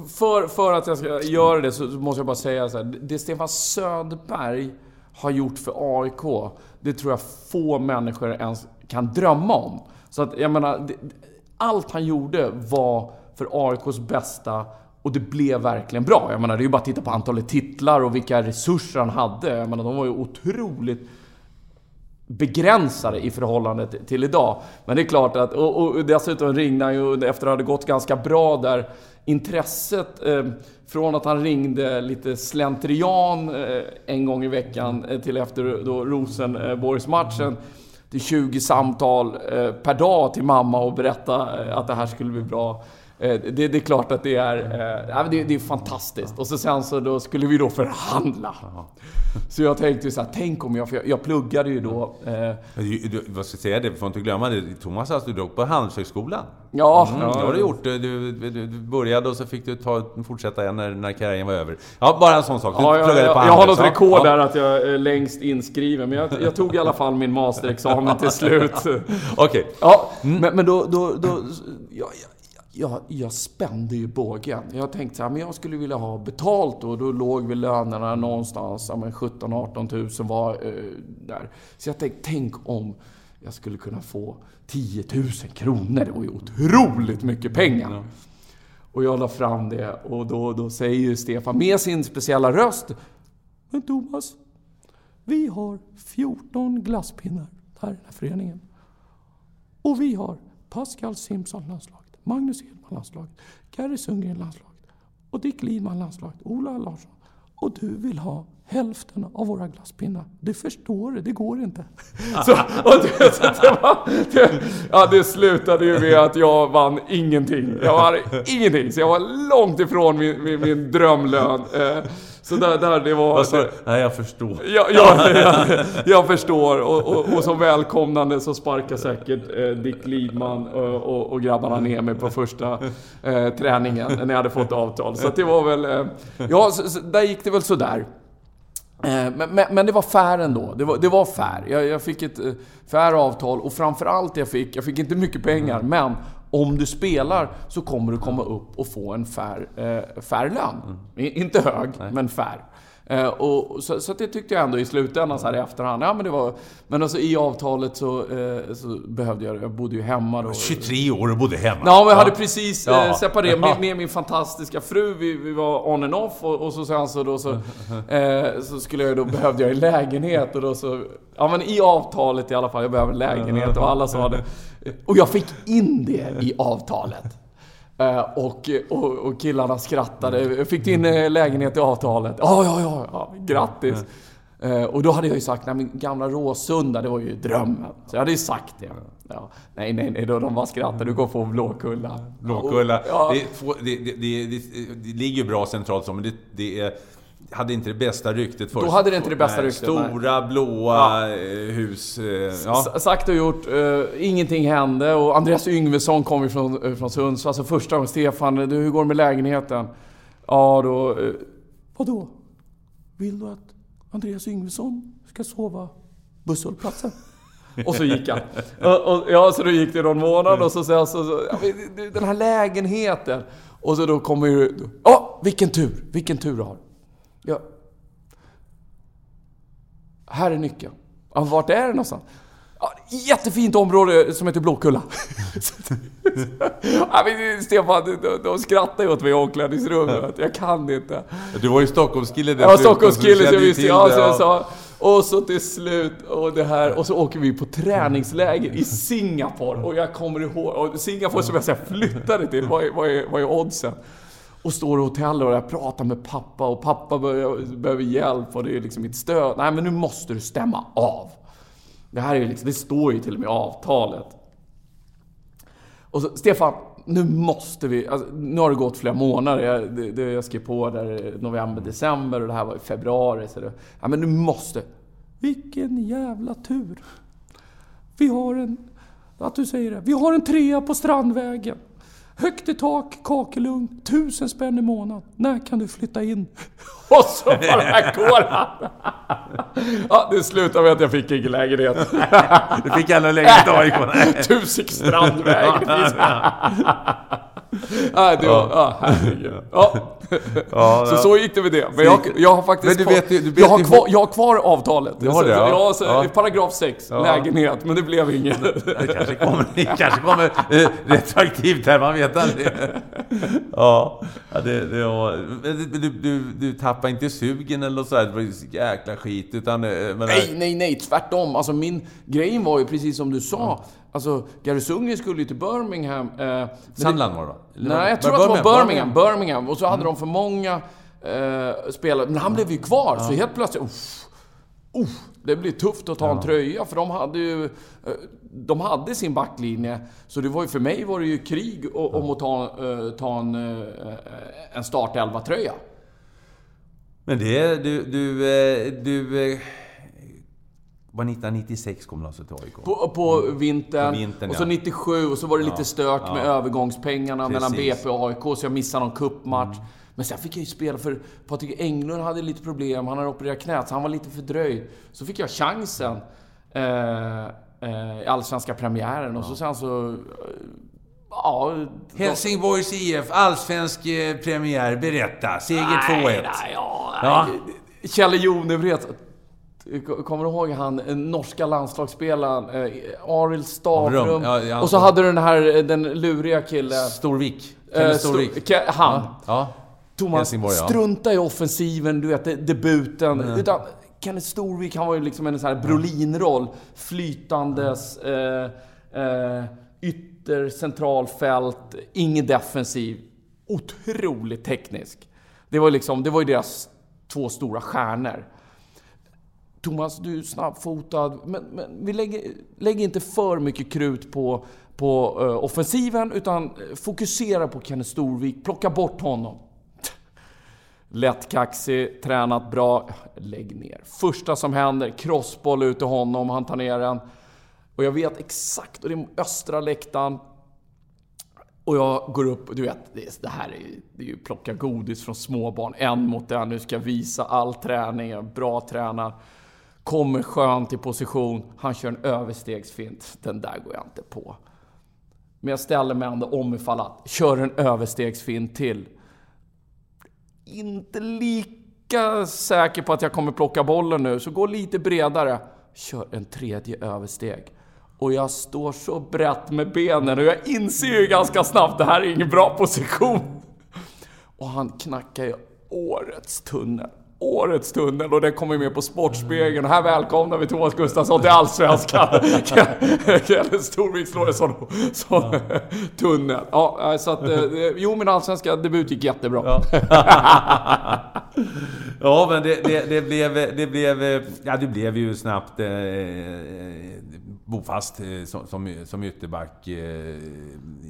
För, för att jag ska göra det så måste jag bara säga så här. Det Stefan Söderberg har gjort för AIK, det tror jag få människor ens kan drömma om. Så att jag menar, allt han gjorde var för AIKs bästa och det blev verkligen bra. Jag menar, det är ju bara att titta på antalet titlar och vilka resurser han hade. Jag menar, de var ju otroligt begränsade i förhållande till- idag. Men det är klart att, och, och dessutom ringde han ju efter att det hade gått ganska bra där. Intresset eh, från att han ringde lite slentrian eh, en gång i veckan eh, till efter då Rosenborgsmatchen till 20 samtal eh, per dag till mamma och berätta eh, att det här skulle bli bra. Eh, det, det är klart att det är, eh, ja, det, det är fantastiskt. Och så sen så då skulle vi då förhandla. Så jag tänkte så här, tänk om jag, för jag, jag pluggade ju då. Eh, Du, du, vad ska jag säga det, får inte glömma det. Thomas, alltså, du gick på Handelshögskolan. ja, Mm, ja, det har du gjort. Du, du, du började och så fick du ta, fortsätta igen när, när karriären var över. Ja, bara en sån sak. Du Ja, jag, pluggade jag, på jag har Handels, något ja. rekord Ja. där att jag är längst inskriven. Men jag, jag tog i alla fall min masterexamen till slut. Okej. Ja, men, men då... då, då jag, jag, jag, spände ju bågen. Jag tänkte så här, men jag skulle vilja ha betalt och då låg väl lönerna någonstans, ja, men 17-18 tusen var eh, där. Så jag tänkte, tänk om jag skulle kunna få 10 000 kronor. Det var ju otroligt mycket pengar. Och jag la fram det och då, då säger ju Stefan med sin speciella röst. Men Thomas, vi har 14 glasspinnar. här i den här föreningen. Och vi har Pascal Simpson landslaget, Magnus Edman landslaget, Gary Sundgren landslaget och Dick Lidman landslaget, Ola Larsson. Och du vill ha hälften av våra glasspinnar. Du förstår det, det går inte. så, och det, så det, var, det, ja, det slutade ju med att jag vann ingenting. Jag hade ingenting, så jag var långt ifrån min, min, min drömlön. Eh, Eh, så där, där det var... Alltså, nej, jag förstår. Ja, ja, jag, jag förstår. Och, och, och som välkomnande så sparkar säkert eh, Dick Lidman och, och, och grabbarna ner mig på första eh, träningen när jag hade fått avtal. Så det var väl... Eh, ja, så, så, där gick det väl sådär. Eh, men, men, men, det var fair ändå. Det var, det var fair. Jag, jag fick ett eh, fair avtal och framförallt jag fick, jag fick inte mycket pengar, men om du spelar så kommer du komma upp och få en fair, eh, fair lön. Mm. Inte hög, Nej. men fair. Eh, och, så, så det tyckte jag ändå i slutändan så här i efterhand. Ja, men, det var, men alltså i avtalet så, eh, så behövde jag Jag bodde ju hemma då. 23 år och bodde hemma? Ja, men jag hade precis eh, separerat med, med, min fantastiska fru. Vi, vi var on and off och, och så sen så då så, eh, så skulle jag då, behövde jag en lägenhet och då så... Ja men i avtalet i alla fall, jag behöver en lägenhet och alla sa det. Och jag fick in det i avtalet. Uh, och, och, och, killarna skrattade. Jag fick in eh, lägenhet i avtalet. Ja, ja, ja, ja grattis. Uh, och då hade jag ju sagt, nej men gamla Råsunda, det var ju drömmen. Så jag hade ju sagt det. Ja. Nej, nej, nej, då de bara skrattade. Du kommer få Blåkulla. Blåkulla. Ja. Det, det, det, det, ligger ju bra centralt så, men det, är hade inte det bästa ryktet först. Då hade det inte det bästa ryktet. Stora, nej. blåa ja. Eh, hus. Eh, ja. Sagt och gjort. Uh, ingenting hände och Andreas Yngvesson kom ju från, från Sundsvall. Alltså första gången. Stefan, du, hur går det med lägenheten? Ja, då... Uh, vadå? Vill du att Andreas Yngvesson ska sova busshållplatsen? Och så gick han. Och, och, ja, så då gick det någon månad och så säger så, så, den här lägenheten. Och så då kommer ju... Ja, oh, vilken tur! Vilken tur du har. Ja. Här är nyckeln. Ja, vart är det någonstans? Ja, jättefint område som heter Blåkulla. ja, men Stefan, de, de skrattar ju åt mig i omklädningsrummet. Jag kan inte. Du var ju Stockholmskille Ja, Stockholmskille, så jag visste. Ja, så jag sa, och så till slut, och det här, och så åker vi på träningsläger i Singapore. Och jag kommer ihåg, och Singapore som jag säger flyttade till, vad är, vad är, vad är oddsen? Och står i hotellet och jag pratar med pappa och pappa behöver hjälp och det är liksom mitt stöd. Nej, men nu måste du stämma av. Det här är liksom, det står ju till och med i avtalet. Och så, Stefan, nu måste vi... Alltså, nu har det gått flera månader. Jag, det, det, jag skrev på där november, december och det här var i februari. Så det, ja, men nu måste... Vilken jävla tur! Vi har en... Att du säger det. Vi har en trea på Strandvägen. Högt i tak, kakelugn, tusen spänn i månaden. När kan du flytta in? Och så bara går han. Ja, det slutade med att jag fick ingen lägenhet. Du fick aldrig lägenhet i AIK? Tusik Strandväg. Nej, det var... Ja, herregud. Ja. Ja, så så gick det med det. Men jag, jag har faktiskt men du vet, du vet jag, har kvar, jag har kvar avtalet. Du har det? Ja. Jag, så, ja. Paragraf 6, ja. lägenhet. Men det blev inget. Det kanske kommer, det kanske kommer eh, retroaktivt här, man vet aldrig. Ja, det, det var... Du, du, du tappade inte sugen eller så Det var jäkla skit, utan... Eh, men, nej, nej, nej. Tvärtom. Alltså min grej var ju precis som du sa. Alltså, Gary Sundgren skulle ju till Birmingham. Eh, Sunderland var det va? Nej, jag tror att det var Birmingham. Birmingham. Och så hade mm. de för många eh, spelare. Men han blev ju kvar, ja. så helt plötsligt... Uff, uff, det blir tufft att ta ja. en tröja, för de hade ju... Eh, de hade sin backlinje. Så det var ju, för mig var det ju krig om att ta, uh, ta en, uh, en startelva-tröja. Men det... Du... Du... du var 1996 kom de alltså till AIK? På, på, vintern, på vintern, och så 97 och så var det lite stört ja, med övergångspengarna Precis. mellan BP och AIK, så jag missade någon cupmatch. Mm. Men sen fick jag ju spela för Patrik Englund hade lite problem. Han hade opererat knät, så han var lite fördröjd. Så fick jag chansen eh, eh, i Allsvenska premiären och så sen så... Eh, ja, Helsingborgs IF, allsvensk eh, premiär. Berätta. Seger 2-1. Nej, ja, ja. Kjelle Jonevret Kommer du ihåg han eh, norska landslagsspelaren eh, Arild Stavrum? Ja, ja, och så hade du den här, eh, den luriga killen... Storvik. Eh, Storvik. Han. Ja. ja. Tog man strunta i offensiven, du vet, debuten. Mm. Utan Kenneth Storvik, han var ju liksom en sån här Brolin-roll. Flytandes, eh, eh, ytter, centralfält, ingen defensiv. Otroligt teknisk. Det var, liksom, det var ju deras två stora stjärnor. Thomas, du är snabbfotad, men, men vi lägger, lägger inte för mycket krut på, på uh, offensiven, utan eh, fokusera på Kenneth Storvik. Plocka bort honom. Lättkaxig, tränat bra. Lägg ner. Första som händer, crossboll ut till honom, han tar ner den. Och jag vet exakt, och det är östra läktaren. Och jag går upp, du vet, det här är ju, det är ju plocka godis från småbarn. En mot en, nu ska jag visa all träning, bra tränad. Kommer skönt i position, han kör en överstegsfint. Den där går jag inte på. Men jag ställer mig ändå om ifall att, kör en överstegsfint till inte lika säker på att jag kommer plocka bollen nu, så gå lite bredare. Kör en tredje översteg. Och jag står så brett med benen och jag inser ju ganska snabbt, det här är ingen bra position. Och han knackar ju årets tunnel årets tunnel och den kommer med på Sportspegeln. Och här välkomnar vi Thomas Gustafsson till Allsvenskan. Kjell Storvik slår en sån, sån tunnel. Ja, så att, eh, jo min allsvenska debut gick jättebra. Ja, ja men det, det, det, blev, det blev... Ja, det blev ju snabbt eh, bofast eh, som, som, som ytterback eh,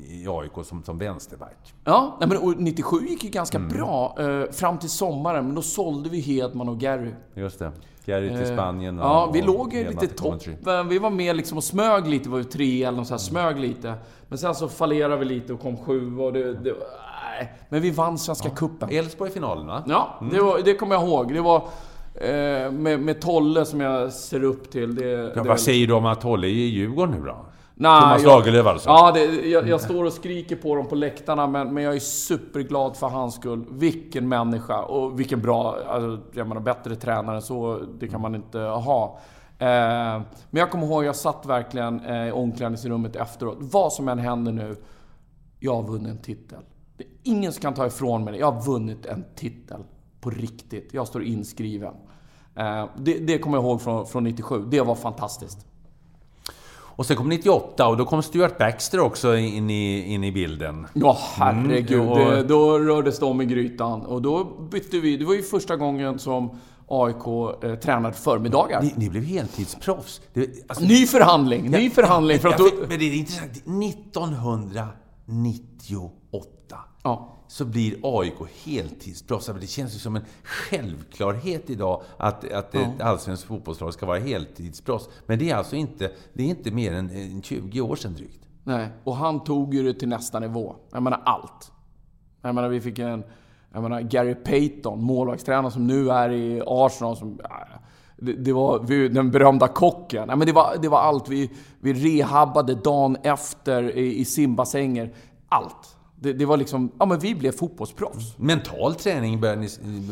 i AIK som, som vänsterback. Ja, men 97 gick ju ganska mm. bra eh, fram till sommaren, men då sålde vi Hedman och Gary. Just det. Gary till Spanien och, Ja, vi låg ju lite toppen. Vi var med liksom och smög lite, vi var ju tre eller så här, smög lite. Men sen så fallerade vi lite och kom sju och det... det nej. Men vi vann Svenska ja. Cupen. Elfsborg-finalen va? Ja, mm. det, var, det kommer jag ihåg. Det var... Eh, med, med Tolle som jag ser upp till. Det, ja, det vad säger du om att Tolle är i Djurgården nu då? Nej, Thomas Lagerlöf alltså? Ja, det, jag, jag, står och skriker på dem på läktarna, men, men jag är superglad för hans skull. Vilken människa och vilken bra, alltså, jag menar bättre tränare än så, det kan man inte ha. Eh, men jag kommer ihåg, jag satt verkligen eh, i omklädningsrummet efteråt. Vad som än händer nu, jag har vunnit en titel. Det är ingen som kan ta ifrån mig det. Jag har vunnit en titel. På riktigt. Jag står inskriven. Eh, det, det kommer jag ihåg från, från 97. Det var fantastiskt. Och sen kom 98 och då kom Stuart Baxter också in i, in i bilden. Ja, herregud. Mm, och... det, då rördes det om i grytan. Och då bytte vi. Det var ju första gången som AIK eh, tränade förmiddagar. Ni, ni blev heltidsproffs. Det, alltså, ny förhandling, ny förhandling. För att då... Men det är intressant. 1998. Ja så blir AIK heltidsproffs. Det känns ju som en självklarhet idag att, att ja. ett allsvenskt fotbollslag ska vara heltidsproffs. Men det är alltså inte, det är inte mer än 20 år sedan drygt. Nej, och han tog ju det till nästa nivå. Jag menar allt. Jag menar, vi fick en... Jag menar, Gary Payton, målvaktstränare som nu är i Arsenal. Som, det, det var den berömda kocken. Nej, men det, var, det var allt. Vi, vi rehabbade dagen efter i, i simbassänger. Allt. Det, det, var liksom, ja men vi blev fotbollsproffs. Mental träning började ni,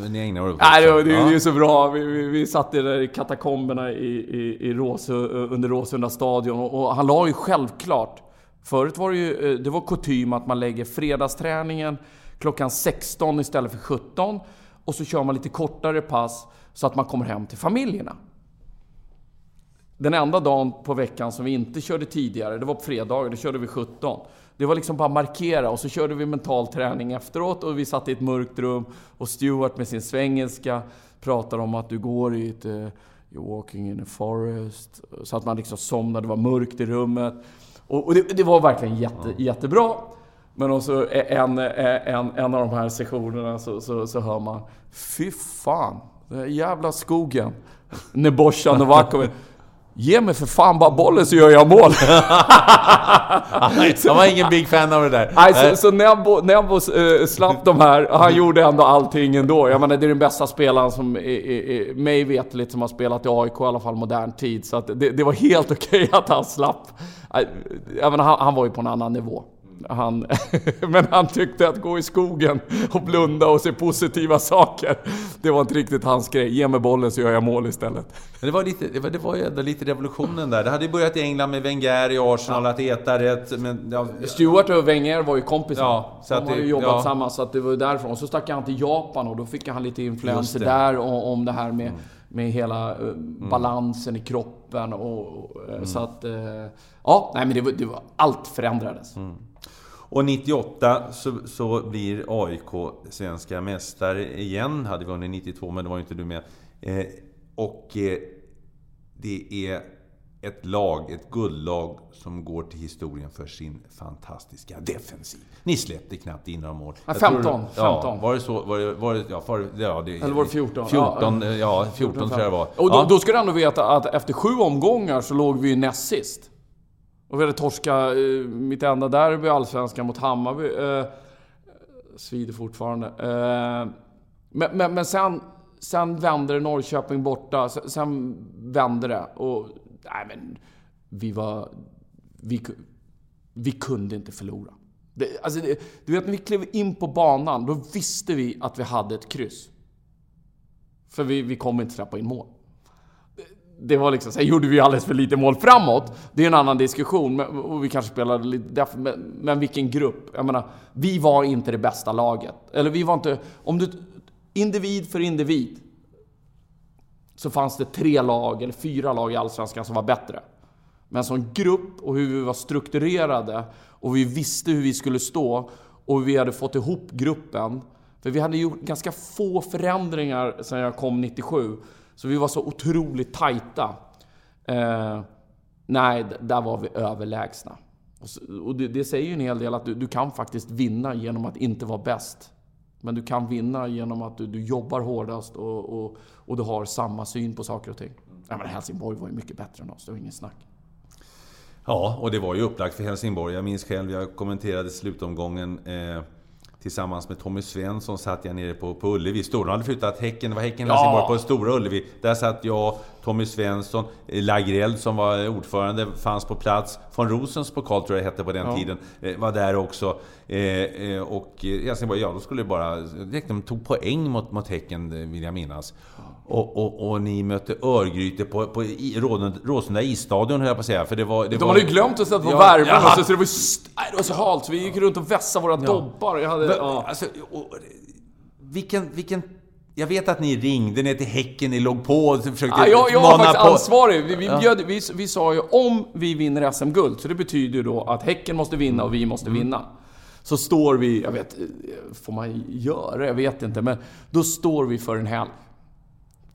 ni ägna er åt Nej, det, det, ja. det är så bra. Vi, vi, vi satt där i katakomberna i, i, i Råsö, under Råsunda stadion och, och han la ju självklart Förut var det ju, eh, det var kutym att man lägger fredagsträningen klockan 16 istället för 17 och så kör man lite kortare pass så att man kommer hem till familjerna. Den enda dagen på veckan som vi inte körde tidigare, det var på fredagar, då körde vi 17. Det var liksom bara markera och så körde vi mental träning efteråt och vi satt i ett mörkt rum och Stuart med sin svengelska pratade om att du går i ett... Uh, you're walking in a forest. Så att man liksom somnade, det var mörkt i rummet. Och, och det, det, var verkligen jätte, jättebra. Men så en, en, en av de här sessionerna så, så, så hör man Fy fan, den jävla skogen. Nebosja Novakovic. Ge mig för fan bara bollen så gör jag mål. Han var ingen big fan av det där. Nej, så, så Nebo, Nebo uh, slapp de här. Han gjorde ändå allting ändå. Jag menar, det är den bästa spelaren som, i, i, mig vetligt, som har spelat i AIK i alla fall modern tid. Så det, det, var helt okej okay att han slapp. Jag menar, han, han var ju på en annan nivå. Han, men han tyckte att gå i skogen och blunda och se positiva saker, det var inte riktigt hans grej. Ge mig bollen så gör jag mål istället. Men det var, lite, det var, det var ju ändå lite revolutionen där. Det hade ju börjat i England med Wenger i Arsenal, ja. att äta rätt. Men, ja. Stuart och Wenger var ju kompisar. Ja, så De har ju jobbat ja. tillsammans, så att det var därifrån. Och så stack han till Japan och då fick han lite influenser där om, om det här med mm med hela eh, balansen i kroppen och... och eh, Så att... eh, Ja, nej men det var, det var, allt förändrades. Och 98 så, så blir AIK svenska mästare igen. Hade vunnit 92, men det var ju inte du med. Eh, och eh, det är ett lag, ett guldlag, som går till historien för sin fantastiska defensiv. Ni släppte knappt in några mål. Ja, Jag tror- 15, Ja, 15. var det så? Var det, var det, ja, var, ja, det, Eller var det 14? 14, ja, ja 14 tror jag det var. Och då, ja. då ska du ändå veta att efter sju omgångar så låg vi ju näst sist. Och vi hade torskat eh, mitt enda derby i Allsvenskan mot Hammarby. Eh, svider fortfarande. Eh, men, men, men sen, sen vände det Norrköping borta. Sen, sen vände det. Och nej men, vi var... Vi, vi kunde inte förlora. Det, alltså det, du vet när vi klev in på banan, då visste vi att vi hade ett kryss. För vi, vi kommer inte släppa in mål. Det var liksom, sen gjorde vi alldeles för lite mål framåt. Det är en annan diskussion. Men, och vi kanske spelade lite därför, men, men vilken grupp? Jag menar, vi var inte det bästa laget. Eller vi var inte... Om du... Individ för individ. Så fanns det tre lag, eller fyra lag i Allsvenskan som var bättre. Men som grupp och hur vi var strukturerade och vi visste hur vi skulle stå och hur vi hade fått ihop gruppen. För vi hade gjort ganska få förändringar sedan jag kom 97. Så vi var så otroligt tajta. Eh, nej, där var vi överlägsna. Och, så, och det, det säger ju en hel del att du, du kan faktiskt vinna genom att inte vara bäst. Men du kan vinna genom att du, du jobbar hårdast och, och, och du har samma syn på saker och ting. Ja, men Helsingborg var ju mycket bättre än oss, det var ingen snack. Ja, och det var ju upplagt för Helsingborg. Jag minns själv, jag kommenterade slutomgången eh, tillsammans med Tommy Svensson satt jag nere på, på Ullevi. Stora hade flyttat Häcken, det var Häcken Ja. Helsingborg på Stora Ullevi. Där satt jag, Tommy Svensson, eh, Lagrell som var ordförande, fanns på plats. Von Rosens pokal tror jag hette på den tiden, eh, var där också. Eh, eh, och Helsingborg, ja då skulle det bara... direkt De tog poäng mot, mot Häcken, vill jag minnas. Och, och, och ni mötte Örgryte på, på Råsunda isstadion höll jag på att säga. För det var, det De var, hade ju glömt att sätta på Ja, värmen jaha. också, så det var, ju nej, det var så halt så vi gick runt och vässade våra dobbar. Jag hade, Men, ja. alltså, och, vilken, vilken... Jag vet att ni ringde ner till Häcken, ni låg på och försökte Ja, jag, jag var faktiskt på. ansvarig. Vi, vi, bjöd, vi, vi sa ju om vi vinner SM-guld, så det betyder ju då att Häcken måste vinna och vi måste vinna. Så står vi, jag vet, får man göra? Jag vet inte, men då står vi för en helg.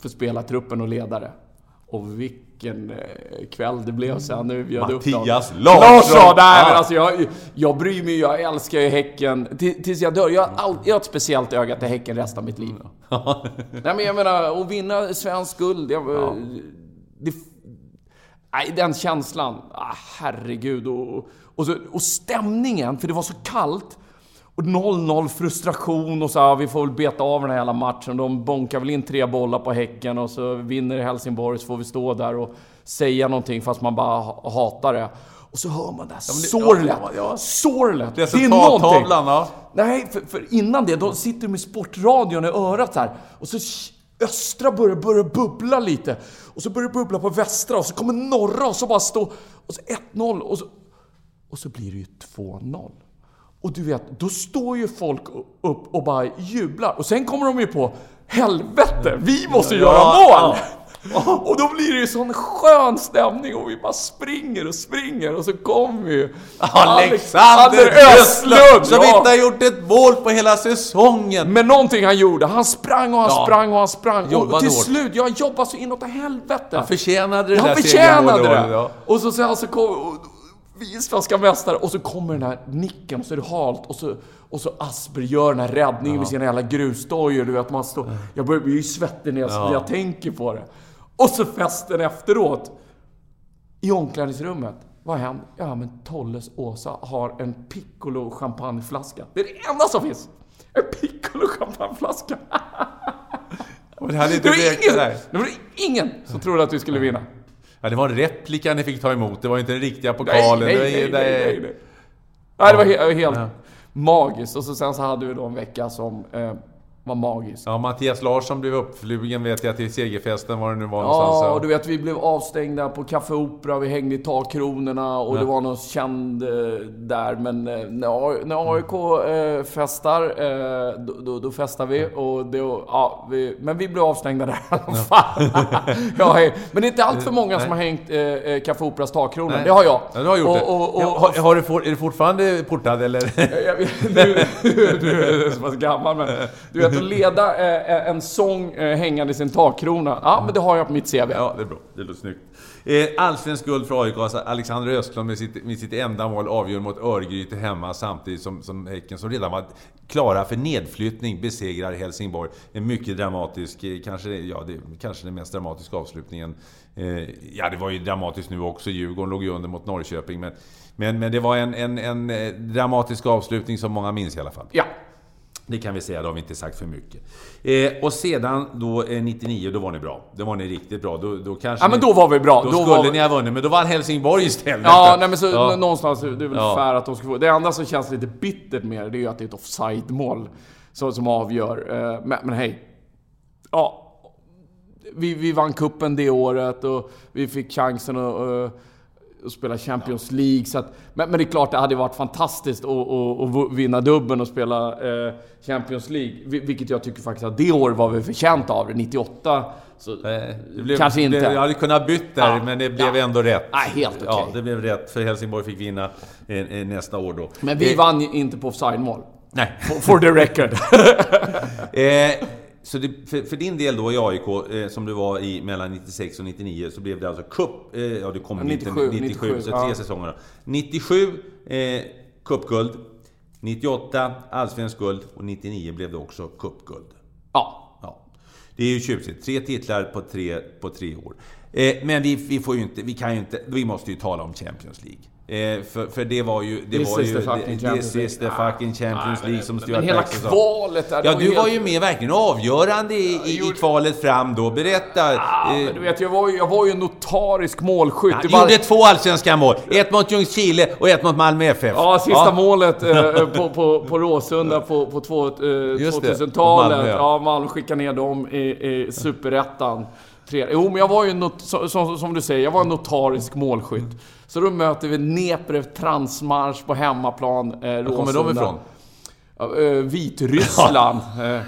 För spelartruppen och ledare. Och vilken eh, kväll det blev sen när vi bjöd upp dem. Mattias Larsson! Larsson! Nej, Ja. men alltså jag, jag bryr mig jag älskar ju Häcken. Till- Tills jag dör. Jag har, all, jag har ett speciellt öga till Häcken resten av mitt liv. Nej men jag menar, att vinna svensk guld. Jag, det, nej, den känslan. Ah, herregud. Och, och, så, och stämningen, för det var så kallt. Och 0-0 frustration och så här, vi får väl beta av den här hela matchen. De bonkar väl in tre bollar på Häcken och så vinner Helsingborg så får vi stå där och säga någonting fast man bara ha- hatar det. Och så hör man det här sorlet. ja, ja. Sorlet. Det är Resultattavlan, ja. Nej, för, för innan det, då sitter du med sportradion i örat här. Och så östra börjar, börjar bubbla lite. Och så börjar det bubbla på västra och så kommer norra och så bara stå... Och så 1-0 och så... Och så blir det ju 2-0. Och du vet, då står ju folk upp och bara jublar. Och sen kommer de ju på Helvete, vi måste göra mål! Och då blir det ju sån skön stämning och vi bara springer och springer och så kommer ju Alexander Östlund! Som ja. inte har gjort ett mål på hela säsongen! Men någonting han gjorde, han sprang och han Ja. sprang och han sprang. Jobbade och till hårt. slut, jag jobbade så inåt helvete. Han förtjänade det Ja, där han förtjänade det! ja. Och så sen så kom... Vi är svenska mästare och så kommer den här nicken och så är det halt och så, och så Asper gör den här räddningen med sina jävla grusdojor. Du vet, man står... Jag börjar bli svettig när jag, när jag tänker på det. Och så festen efteråt. I omklädningsrummet. Vad händer? Ja, men Tolles Åsa har en piccolo champagneflaska. Det är det enda som finns! En piccolo champagneflaska. Men det hade Det var ingen, det var ingen som trodde att vi skulle vinna. Ja, det var en replika ni fick ta emot, det var inte den riktiga pokalen. Nej, nej, nej, nej, nej, nej. Nej, det var he helt magiskt. Och så sen så hade vi då en vecka som... Eh, var magiskt. Ja, Mattias Larsson blev uppflugen vet jag till segerfesten, var det nu var någonstans. Ja, och du vet vi blev avstängda på Café Opera, vi hängde i takkronorna och det var någon känd eh, där. Men eh, när, när AIK eh, festar, eh, då, då, då festar vi. Och det, ja, vi. Men vi blev avstängda där i alla fall. ja, men det är inte allt för många som har hängt eh, eh, Café Operas takkronor. Det har jag. Ja, du har gjort det. Och, och, och, Ja, har, har du for, är du fortfarande portad eller? vet, du, du är så pass gammal men... Du vet att leda eh, en sång eh, hängande i sin takkrona. Ja, men det har jag på mitt CV. Ja, det är bra. Det låter snyggt. Eh, Allsvensk guld för AIK. Alltså Alexander Östlund med sitt, med sitt enda mål avgör mot Örgryte hemma samtidigt som, som Häcken, som redan var klara för nedflyttning, besegrar Helsingborg. En mycket dramatisk, eh, kanske, ja, det, kanske den mest dramatiska avslutningen. Eh, ja, det var ju dramatiskt nu också. Djurgården låg ju under mot Norrköping. Men, men, men det var en, en, en eh, dramatisk avslutning som många minns i alla fall. Ja. Det kan vi säga, det har vi inte sagt för mycket. Eh, och sedan då eh, 99, då var ni bra. Då var ni riktigt bra. Då, då kanske Ja, men då var vi bra. Då, Då skulle vi- ni ha vunnit, men då var Helsingborg istället. Ja, nej men så Ja. någonstans, det är väl Ja. fair att de ska få... Det enda som känns lite bittert med det, det är ju att det är ett offside-mål som, som avgör. Eh, Men, men hej. Ja. Vi, vi vann kuppen det året och vi fick chansen att, att spela Champions League. Så att, men, men det är klart, det hade varit fantastiskt att, att, att vinna dubben och spela eh, Champions League. Vil- Vilket jag tycker faktiskt att det år var vi förtjänta av det. 98. Så, Eh, det blev, Kanske inte. Det, jag hade kunnat bytt där, Ja. men det blev Ja. ändå rätt. Nej, helt okej. Ja, det blev rätt, för Helsingborg fick vinna eh, eh, nästa år då. men vi Eh, vann inte på offside-mål. Nej. For- For the record. Eh, så det, för, för din del då i AIK, eh, som du var i mellan 96 och 99, så blev det alltså cup... Eh, ja, du kom Ja, 97, 97, 97, 97, så ja. tre säsonger då. 97, eh, cupguld. 98, allsvensk guld. Och 99 blev det också cupguld. ja. Ja. Det är ju tjusigt. Tre titlar på tre, på tre år. Eh, men vi, vi får ju inte, vi kan ju inte, vi måste ju tala om Champions League. Eh, för, för det var ju... Det This var is ju the fucking det- Champions This is the League. fucking Champions League som Men Stuart hela Axelsson sa. kvalet där, Ja, du helt- var ju med verkligen avgörande i, i, i kvalet fram då. Berätta. Ja, Eh, men du vet, jag var ju, jag var ju en notarisk målskytt. Det var- gjorde två allsvenska mål. Ett mot Ljungskile och ett mot Malmö FF. Ja, sista målet eh, på, på, på Råsunda på, på två, eh, Just det, 2000-talet. Malmö, ja. ja, Malmö skickade ner dem i, i Superettan. Tre- Jo, men jag var ju, not, som, som, som du säger, jag var en notarisk målskytt. Så då möter vi Dnepr Transmarsch på hemmaplan, eh. Var kommer de ifrån? Eh, Vitryssland. Eh,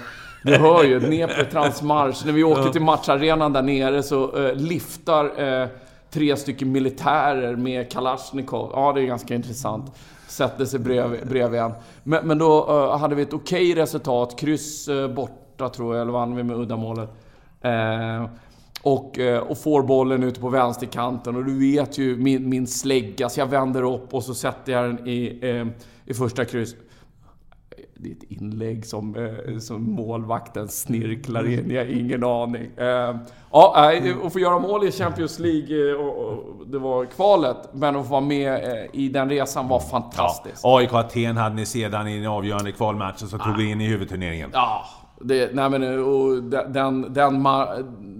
Du hör ju, Dnepr Transmarsch. När vi åker till matcharenan där nere så eh, liftar eh, tre stycken militärer med Kalashnikov. Ja, det är ganska intressant. Sätter sig bredvid, bredvid en. Men, men då eh, hade vi ett okej resultat. Kryss eh, borta tror jag, eller vann vi med uddamålet. Eh, och, eh, och får bollen ute på vänsterkanten och du vet ju min, min slägga så jag vänder upp och så sätter jag den i, eh, i första kryss. Det är ett inlägg som, eh, som målvakten snirklar in, jag har ingen aning. Eh, ja, att få göra mål i Champions League, och, och, det var kvalet, men att få vara med i den resan var fantastiskt. Ja, AIK Aten hade ni sedan i den avgörande kvalmatchen som tog er in i huvudturneringen. Ja, det, nej men eh, och den, den, man,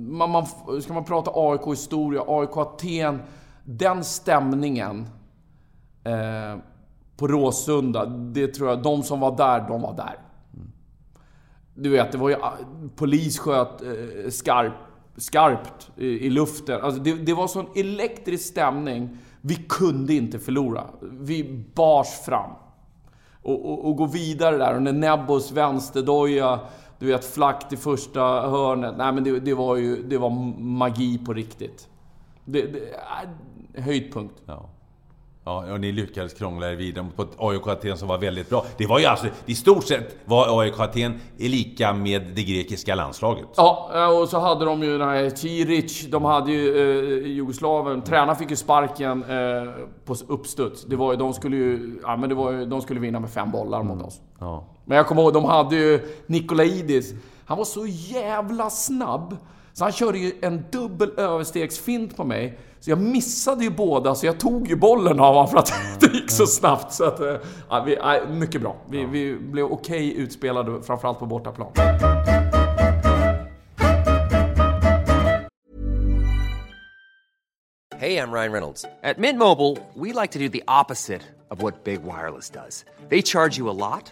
man, man, ska man prata AIK-historia, AIK Aten, den stämningen eh, på Råsunda, det tror jag, de som var där, de var där. Du vet, det var ju, ah, polis sköt eh, skarp, skarpt i, i luften. Alltså det, det var sån elektrisk stämning. Vi kunde inte förlora. Vi bars fram och, och, och gå vidare där. Och när Nebbos vänsterdoja, du vet, flackt i första hörnet. Nej men det, det var ju, det var magi på riktigt. Det, det, äh, höjdpunkt. Ja. Ja, och ni lyckades krångla er vidare på ett AIK Aten som var väldigt bra. Det var ju alltså, i stort sett var AIK Aten lika med det grekiska landslaget. Ja, eh, och så hade de ju den här Ciric, de hade ju eh, Jugoslavien. Tränaren fick ju sparken eh, på uppstuds. Det var ju, de skulle ju, ja men det var ju, de skulle vinna med fem bollar mot oss. Ja. Men jag kommer ihåg, de hade ju Nikolaidis. Han var så jävla snabb. Så han körde ju en dubbel överstegsfint på mig. Så jag missade ju båda, så jag tog ju bollen av honom för att det gick så snabbt. Så att, eh, ja, vi, ja, mycket bra. Vi, vi blev okej utspelade, framförallt på bortaplan. Hey, I'm Ryan Reynolds. At Mint Mobile, we like to do the opposite of what Big Wireless does. They charge you a lot,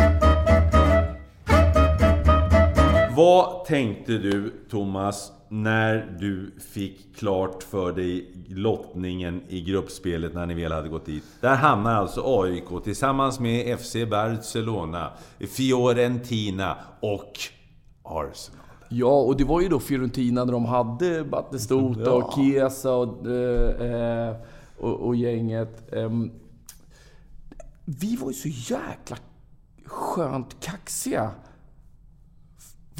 Vad tänkte du Thomas när du fick klart för dig lottningen i gruppspelet när ni väl hade gått dit? Där hamnar alltså AIK tillsammans med FC Barcelona, Fiorentina och Arsenal. Ja, och det var ju då Fiorentina när de hade Battistuta och Chiesa och, eh, eh, och, och gänget. Ehm, vi var ju så jäkla skönt kaxiga.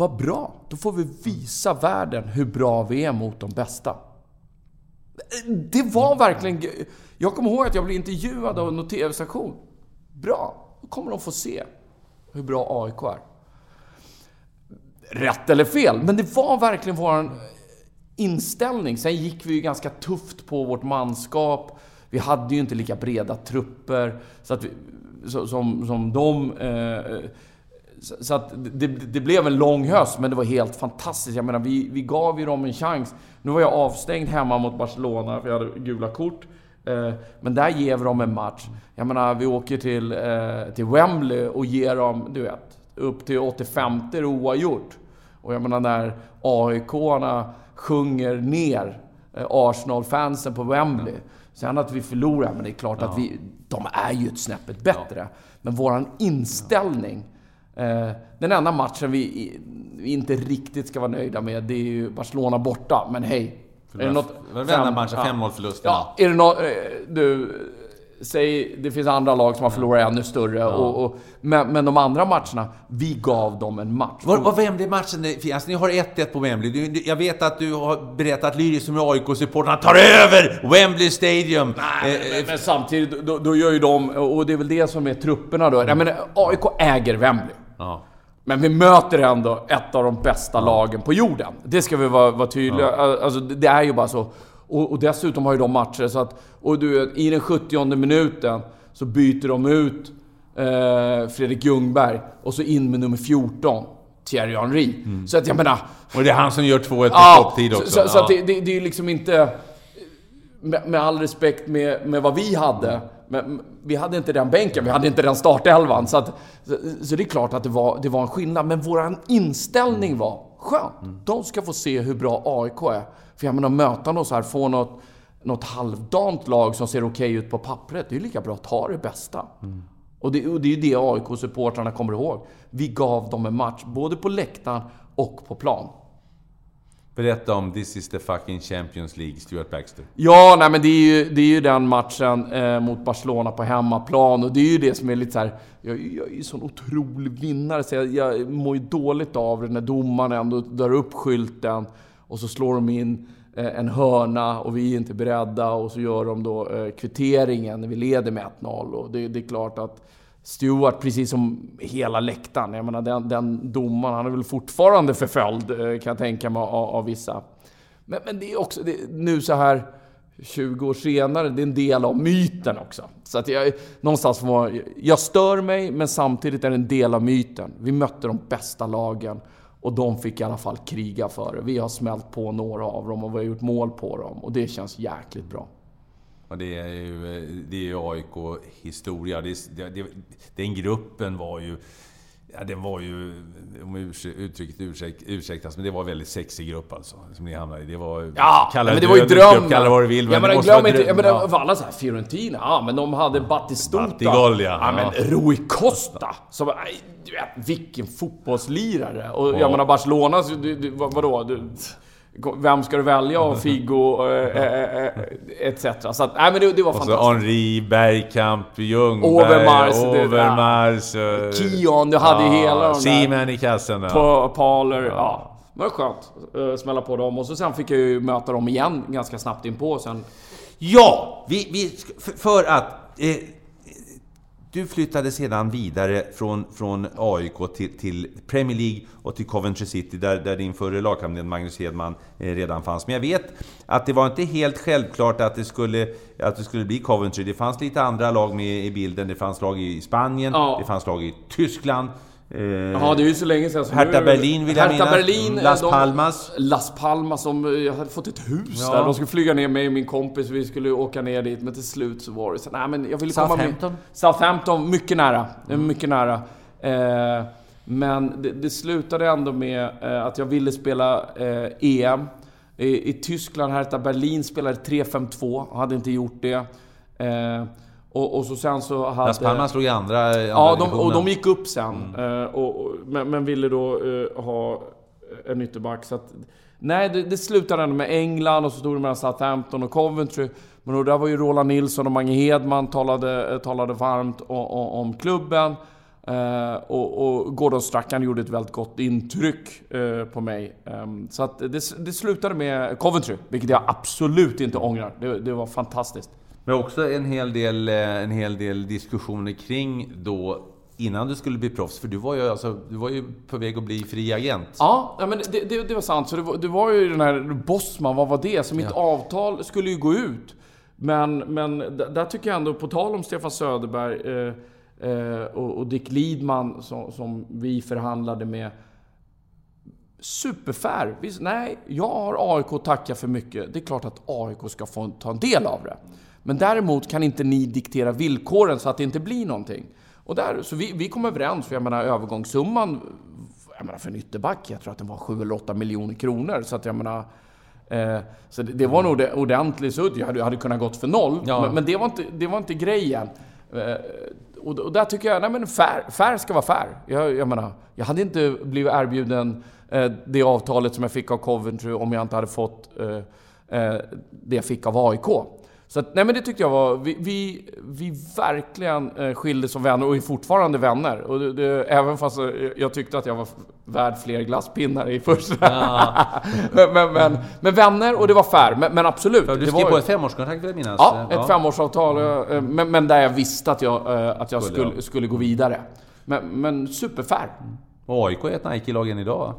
Vad bra! Då får vi visa världen hur bra vi är mot de bästa. Det var verkligen... Jag kommer ihåg att jag blev intervjuad av en TV-station. Bra! Då kommer de få se hur bra AIK är. Rätt eller fel, men det var verkligen vår inställning. Sen gick vi ju ganska tufft på vårt manskap. Vi hade ju inte lika breda trupper så att vi, så, som, som de. Eh, så, så att det, det, blev en lång höst, men det var helt fantastiskt. Jag menar, vi, vi gav ju dem en chans. Nu var jag avstängd hemma mot Barcelona, för jag hade gula kort. Eh, men där ger vi dem en match. Jag menar, vi åker till, eh, till Wembley och ger dem, du vet, upp till 85 är oavgjort. Och jag menar när AIK-arna sjunger ner eh, Arsenal-fansen på Wembley. Sen att vi förlorar, men det är klart att vi, de är ju ett snäppet bättre. Men våran inställning. Eh, den enda matchen vi inte riktigt ska vara nöjda med, det är ju Barcelona borta. Men hej. Är det något... Var enda matchen, 5-0 förlusten. Ja, är det något... eh, Du... Säg, det finns andra lag som har förlorat ännu större. Och, och, men, men de andra matcherna, vi gav dem en match. Var, var Wembley-matchen det- alltså, Ni har 1-1 på Wembley. Du, du, jag vet att du har berättat lyriskt som AIK-supportrarna tar över Wembley Stadium. Nej, Eh, men, men samtidigt, då, då gör ju de, och det är väl det som är trupperna då. Jag menar, AIK äger Wembley. Ja. Men vi möter ändå ett av de bästa lagen på jorden. Det ska vi vara, vara tydliga Alltså, det är ju bara så. Och, och dessutom har ju de matcher så att... Och du i den 70 minuten så byter de ut eh, Fredrik Ljungberg och så in med nummer 14, Thierry Henry. Så att jag menar... Och det är han som gör 2-1 på Ja, stopptid också. Så, så Ja. att det, det, det är ju liksom inte... Med, med all respekt med, med vad vi hade. Men vi hade inte den bänken, vi hade inte den startelvan. Så, att, så, så det är klart att det var, det var en skillnad. Men vår inställning var skön. De ska få se hur bra AIK är. För jag menar, möta något så här, få något, något halvdant lag som ser okej ut på pappret. Det är ju lika bra att ta det bästa. Och, det, och det är ju det AIK-supportrarna kommer ihåg. Vi gav dem en match, både på läktaren och på plan. Berätta om This is the fucking Champions League, Stuart Baxter. Ja, nej men det är ju, det är ju den matchen eh, mot Barcelona på hemmaplan och det är ju det som är lite så här. Jag, jag är ju sån otrolig vinnare så jag, jag mår ju dåligt av det när domaren ändå drar upp skylten och så slår de in eh, en hörna och vi är inte beredda och så gör de då eh, kvitteringen när vi leder med 1-0 och det, det är klart att Stewart, precis som hela läktaren, jag menar den, den domaren, han är väl fortfarande förföljd eh, kan jag tänka mig av, av vissa. Men, men det är också, det, nu så här 20 år senare, det är en del av myten också. Så att jag, någonstans var, jag stör mig, men samtidigt är det en del av myten. Vi mötte de bästa lagen och de fick i alla fall kriga för det. Vi har smält på några av dem och vi har gjort mål på dem och det känns jäkligt bra. Och det är ju, det är AIK-historia. Den gruppen var ju... Ja, den var ju, om uttrycket ursäk, ursäktas, men det var en väldigt sexig grupp alltså. Som ni hamnade i. Det var... Ja, kalla men det var ju drömmen! Kalla vad du vill, men ja, men glöm inte, ja, men det var alla såhär Fiorentina, ja men de hade Battistuta. Battigol, ja. ja. men Rui Costa. Som, du vet, vilken fotbollslirare! Och ja. jag menar Barcelona, du, du, vadå? Du, vem ska du välja av Figo eh, eh, eh, etc. Så att, nej men det, det var fantastiskt. Och så Henri, Bergkamp, Ljungberg, Overmars, Overmars det, Kion, du hade ja, hela de Seaman i kassen. Ja. Paler, ja. ja. Det var skönt att smälla på dem. Och så sen fick jag ju möta dem igen ganska snabbt inpå sen. Ja! Vi, vi, för att... Eh, du flyttade sedan vidare från, från AIK till, till, Premier League och till Coventry City där, där din förre lagkamrat Magnus Hedman eh, redan fanns. Men jag vet att det var inte helt självklart att det skulle, att det skulle bli Coventry. Det fanns lite andra lag med i bilden. Det fanns lag i Spanien, ja. det fanns lag i Tyskland. Eh, ja, det är ju så länge sedan. Hertha Berlin vill jag Hertha minnas. Berlin, Las Palmas. De, Las Palmas, som, eh, jag hade fått ett hus ja. där. De skulle flyga ner mig och min kompis, vi skulle åka ner dit. Men till slut så var det så nej men jag ville komma med. Southampton, mycket nära. Mm. Mycket nära. Eh, men det, det, slutade ändå med eh, att jag ville spela eh, EM. I, I, Tyskland, Hertha Berlin spelade 3-5-2, hade inte gjort det. Eh, och, och, så sen så hade... Las Palmas låg i andra, andra Ja, de, och de gick upp sen. Mm. och, och, men, men, ville då uh, ha en ytterback. Så att, nej, det, det slutade ändå med England och så stod det mellan Southampton och Coventry. Men då, där var ju Roland Nilsson och Mange Hedman talade, talade varmt om, om klubben. Uh, och, och Gordon Strachan gjorde ett väldigt gott intryck uh, på mig. Um, så att det, det slutade med Coventry, vilket jag absolut inte ångrar. Det, det var fantastiskt. Men också en hel, del, eh, en hel del diskussioner kring då innan du skulle bli proffs, för du var ju, alltså, du var ju på väg att bli fri agent. Ja, ja men det, det, det var sant. Så det var, var ju den här Bosman, vad var det? Så mitt ja. avtal skulle ju gå ut. Men, men där tycker jag ändå, på tal om Stefan Söderberg eh, eh, och, och, Dick Lidman som, som, vi förhandlade med. Superfair. Nej, jag har AIK att tacka för mycket. Det är klart att AIK ska få ta en del av det. Men däremot kan inte ni diktera villkoren så att det inte blir någonting. Och där, så vi, vi kom överens, för jag menar övergångssumman, jag menar för en ytterback, jag tror att den var 7 eller 8 miljoner kronor. Så att jag menar, eh, så det, det, var nog ordentligt sudd. Jag hade, jag hade kunnat gått för noll, ja. men, men, det, var inte, det var inte grejen. Eh, och, och, där tycker jag, nej men fair, fair ska vara fair. Jag, jag menar, jag hade inte blivit erbjuden eh, det avtalet som jag fick av Coventry om jag inte hade fått eh, eh det jag fick av AIK. Så att, nej men det tyckte jag var... Vi, vi, vi verkligen eh, skilde som vänner och är fortfarande vänner. Och det, det, även fast jag tyckte att jag var värd fler glasspinnar i första. Ja. men, men, men, men, vänner och det var fair. Men, men absolut. För du skrev på ett femårskontrakt vill jag minnas? Ja, ett ja. femårsavtal. Eh, men, men där jag visste att jag, eh, att jag skulle, skulle, skulle gå vidare. Men, men superfair. Och AIK är ett Nike-lag än idag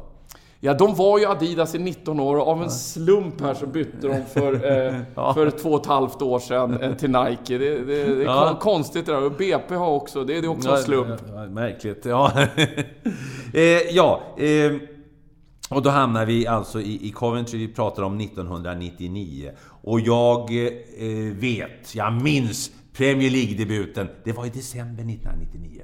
Ja, de var ju Adidas i 19 år och av en slump här så bytte de för, eh, ja. för två och ett halvt år sedan eh, till Nike. Det, det, det är ja. konstigt det där. Och BP har också, det, är också en slump. Ja, märkligt, ja. eh, ja, eh, och då hamnar vi alltså i, i Coventry, vi pratar om 1999. Och jag eh, vet, jag minns Premier League-debuten. Det var i december 1999.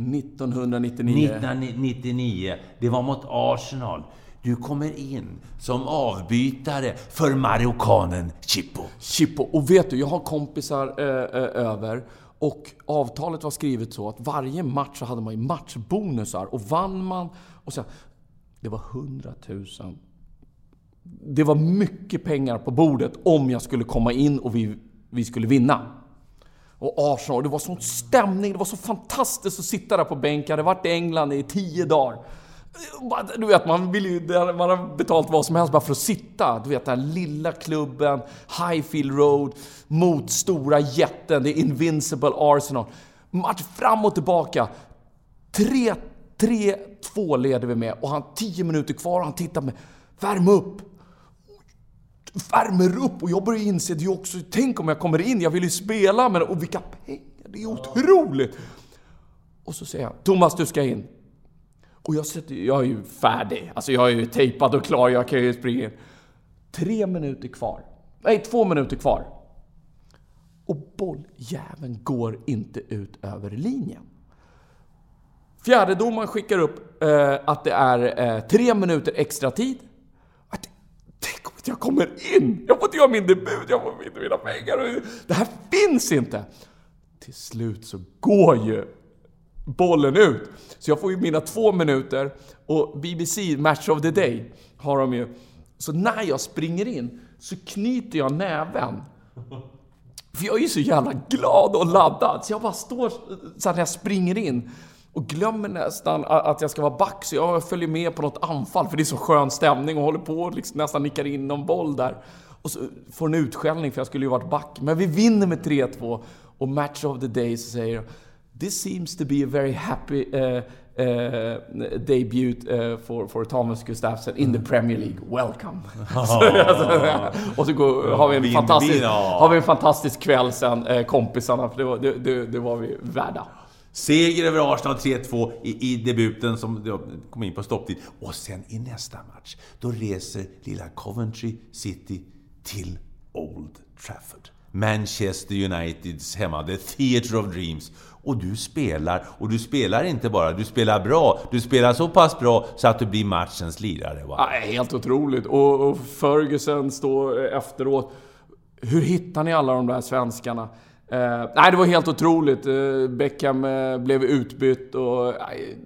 1999. 1999. Det var mot Arsenal. Du kommer in som avbytare för marockanen Chippo. Chippo. Och vet du, jag har kompisar eh, eh, över. Och avtalet var skrivet så att varje match så hade man ju matchbonusar. Och vann man... Och så, det var 100 000. Det var mycket pengar på bordet om jag skulle komma in och vi, vi skulle vinna och Arsenal. Det var sån stämning, det var så fantastiskt att sitta där på bänken. Jag hade varit i England i tio dagar. Du vet, man, vill ju, man har betalt vad som helst bara för att sitta. Du vet, den här lilla klubben, Highfield Road, mot stora jätten, det är Invincible Arsenal. Match fram och tillbaka. 3-2 leder vi med och han 10 minuter kvar och han tittar med Värm upp! Värmer upp och jag börjar inse det också, tänk om jag kommer in, jag vill ju spela, men och vilka pengar, det är otroligt! Och så säger jag, Thomas du ska in. Och jag, sätter, jag är ju färdig, alltså jag är ju tejpad och klar, jag kan ju springa in. Tre minuter kvar. Nej, två minuter kvar. Och bolljäveln går inte ut över linjen. Fjärdedomaren skickar upp eh, att det är eh, tre minuter extra tid. Tänk om jag kommer in! Jag får inte göra min debut, jag får inte mina pengar. Det här finns inte! Till slut så går ju bollen ut. Så jag får ju mina två minuter och BBC, Match of the Day, har de ju. Så när jag springer in så knyter jag näven. För jag är ju så jävla glad och laddad, så jag bara står så när jag springer in och glömmer nästan att jag ska vara back, så jag följer med på något anfall, för det är så skön stämning och håller på och liksom nästan nickar in någon boll där. Och så får en utskällning, för jag skulle ju varit back. Men vi vinner med 3-2 och match of the day så säger This seems to be a very happy uh, uh, debut uh, for, for Thomas Gustafsson in the Premier League. Welcome! och så går, har, vi en fantastisk, har vi en fantastisk kväll sen, kompisarna, för det var, det, det, det var vi värda. Seger över Arsenal 3-2 i, i, debuten som kom in på stopptid. Och sen i nästa match, då reser lilla Coventry City till Old Trafford. Manchester Uniteds hemma, The Theatre of Dreams. Och du spelar, och du spelar inte bara, du spelar bra. Du spelar så pass bra så att du blir matchens lirare. Wow. Ja, helt otroligt. Och, och Ferguson står efteråt. Hur hittar ni alla de där svenskarna? Eh, nej, det var helt otroligt. Eh, Beckham eh, blev utbytt och... Eh,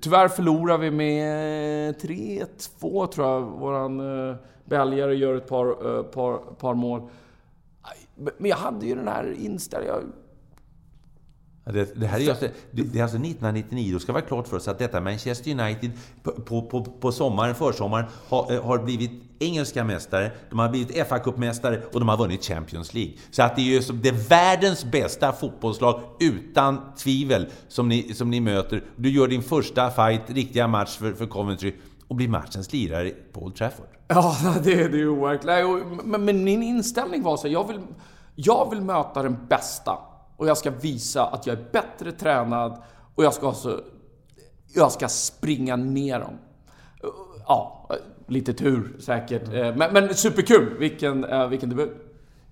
tyvärr förlorar vi med eh, 3-2 tror jag. Våran eh, belgare gör ett par, eh, par, par mål. Men jag hade ju den här inställningen. Det, det, här är alltså, det, det är alltså 1999, då ska vara klart för oss att detta Manchester United på, på, på sommaren, försommaren, har, har blivit engelska mästare, de har blivit fa Cup-mästare och de har vunnit Champions League. Så att det är ju det är världens bästa fotbollslag, utan tvivel, som ni, som ni möter. Du gör din första fight, riktiga match för, för Coventry och blir matchens lirare på Old Trafford. Ja, det, det är ju overkligt. Men, men min inställning var så jag vill, jag vill möta den bästa och jag ska visa att jag är bättre tränad och jag ska alltså... Jag ska springa ner dem. Ja, lite tur säkert. Mm. Men, men superkul! Vilken, eh, vilken debut.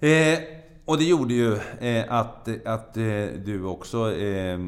Eh, och det gjorde ju eh, att, att eh, du också eh,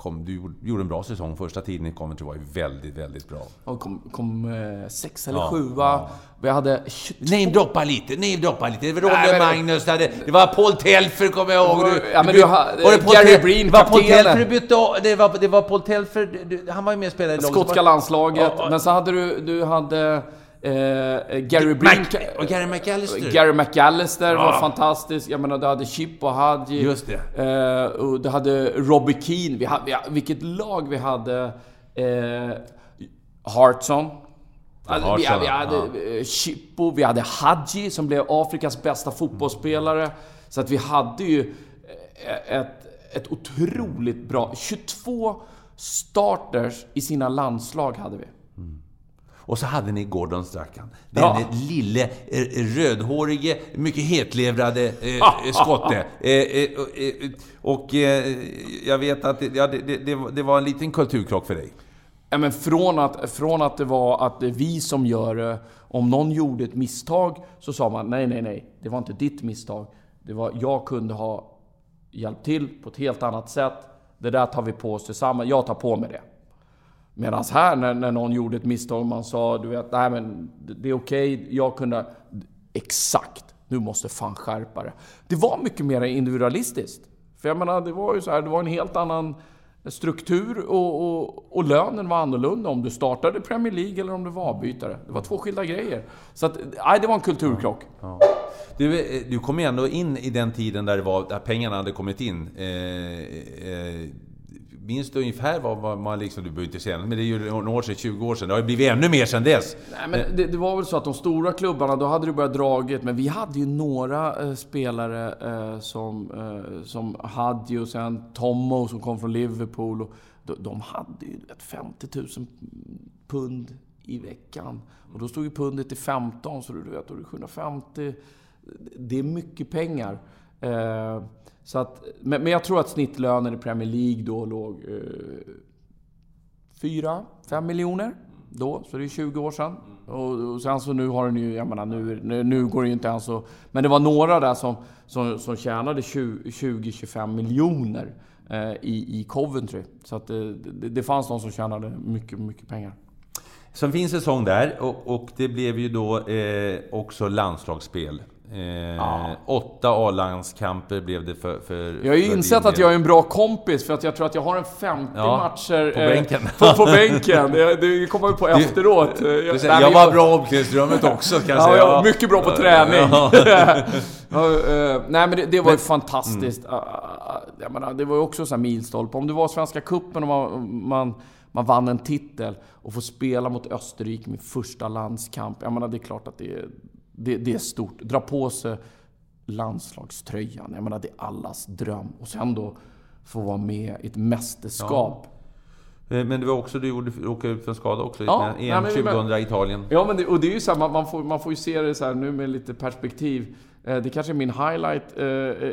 kom, du gjorde en bra säsong. Första tiden i Coventry var ju väldigt, väldigt bra. Och kom, kom eh, sex eller ja, sjua. Ja. Vi hade 22... Namedroppa lite, namedroppa lite. Det var Rolle Magnus, det, hade, det var Paul Telfer kommer jag ihåg. Du, ja, men du, var det Paul Gary Breen, det var Paul Telfer du bytte det var, det var Paul Telfer, han var ju med och spelade i Skotska landslaget. Ja, men så hade du, du hade... Eh, Gary Brink... och Gary McAllister. Gary McAllister ja. var fantastisk. Jag menar, du hade Chip och Hadji. Just det. Eh, och du hade Robbie Keane. Vi hade, vilket lag vi hade. Eh, Hartson. Ja, vi, hade, vi hade ja. Eh, Chippo, vi hade Hadji som blev Afrikas bästa fotbollsspelare. Så att vi hade ju eh, ett, ett otroligt bra... 22 starters i sina landslag hade vi. Och så hade ni Gordon Strachan. Den ja. lille, eh, rödhårige, mycket hetlevrade eh, skotte. Eh, eh, eh, och eh, jag vet att det, ja, det, det, det, var en liten kulturkrock för dig. Ja, men från, att, från att det var att vi som gör det. Om någon gjorde ett misstag så sa man nej, nej, nej. Det var inte ditt misstag. Det var, jag kunde ha hjälpt till på ett helt annat sätt. Det där tar vi på oss tillsammans. Jag tar på mig det. Medan här när, när någon gjorde ett misstag och man sa du vet, nej men det är okej, okay, jag kunde... Exakt! Nu måste fan skärpa det. Det var mycket mer individualistiskt. För jag menar, det var ju så här, det var en helt annan struktur och, och, och lönen var annorlunda om du startade Premier League eller om du var avbytare. Det var två skilda grejer. Så att, nej, det var en kulturkrock. Ja. Du, eh, du kom ju ändå in i den tiden där, det var, där pengarna hade kommit in. Eh, eh, Minns du ungefär vad, vad man liksom... Du behöver inte säga men det är ju några år sedan, 20 år sedan. Det har ju blivit ännu mer sedan dess. Nej, men det, det, var väl så att de stora klubbarna, då hade det börjat draget. Men vi hade ju några eh, spelare eh, som, eh, som Hadji och sen Tommo som kom från Liverpool. Och de, de hade ju 50 000 pund i veckan. Och då stod ju pundet till 15, så du vet, då är det 750. Det är mycket pengar. Eh, så att, men, men jag tror att snittlönen i Premier League då låg eh, 4-5 miljoner. Då, så det är 20 år sedan. Och, och sen så nu har den ju, jag menar nu, nu, nu går det ju inte ens så... Men det var några där som, som, som tjänade 20-25 miljoner eh, i, i Coventry. Så att det, det, det fanns de som tjänade mycket, mycket pengar. Som fin säsong där och, och det blev ju då eh, också landslagsspel. Eh, Ja. Åtta A-landskamper blev det för, för Jag har ju insett att jag är en bra kompis för att jag tror att jag har en 50 Ja, matcher... på eh, bänken. På, på bänken. Det, kommer jag på efteråt. Eh, Du Jag, säger, jag var bra i omklädningsrummet också kan jag Ja, säga. jag var mycket bra på träning. Ja. Ja, eh, nej men det, det var ju Men- fantastiskt. Ah, ah, Jag menar, det var ju också en milstolpe. Om det var Svenska Cupen och man, man, man vann en titel och får spela mot Österrike med första landskamp. Jag menar, det är klart att det det, det är stort. Dra på sig landslagströjan. Jag menar, det är allas dröm. Och sen då få vara med i ett mästerskap. Eh, Men det var också, du gjorde, råkade ut för en skada också. Ja, Ja, nej, EM men- 2000 i Italien. Ja, men det, och det är ju så här, man, man, får, man får ju se det så här nu med lite perspektiv. Eh, det kanske är min highlight eh,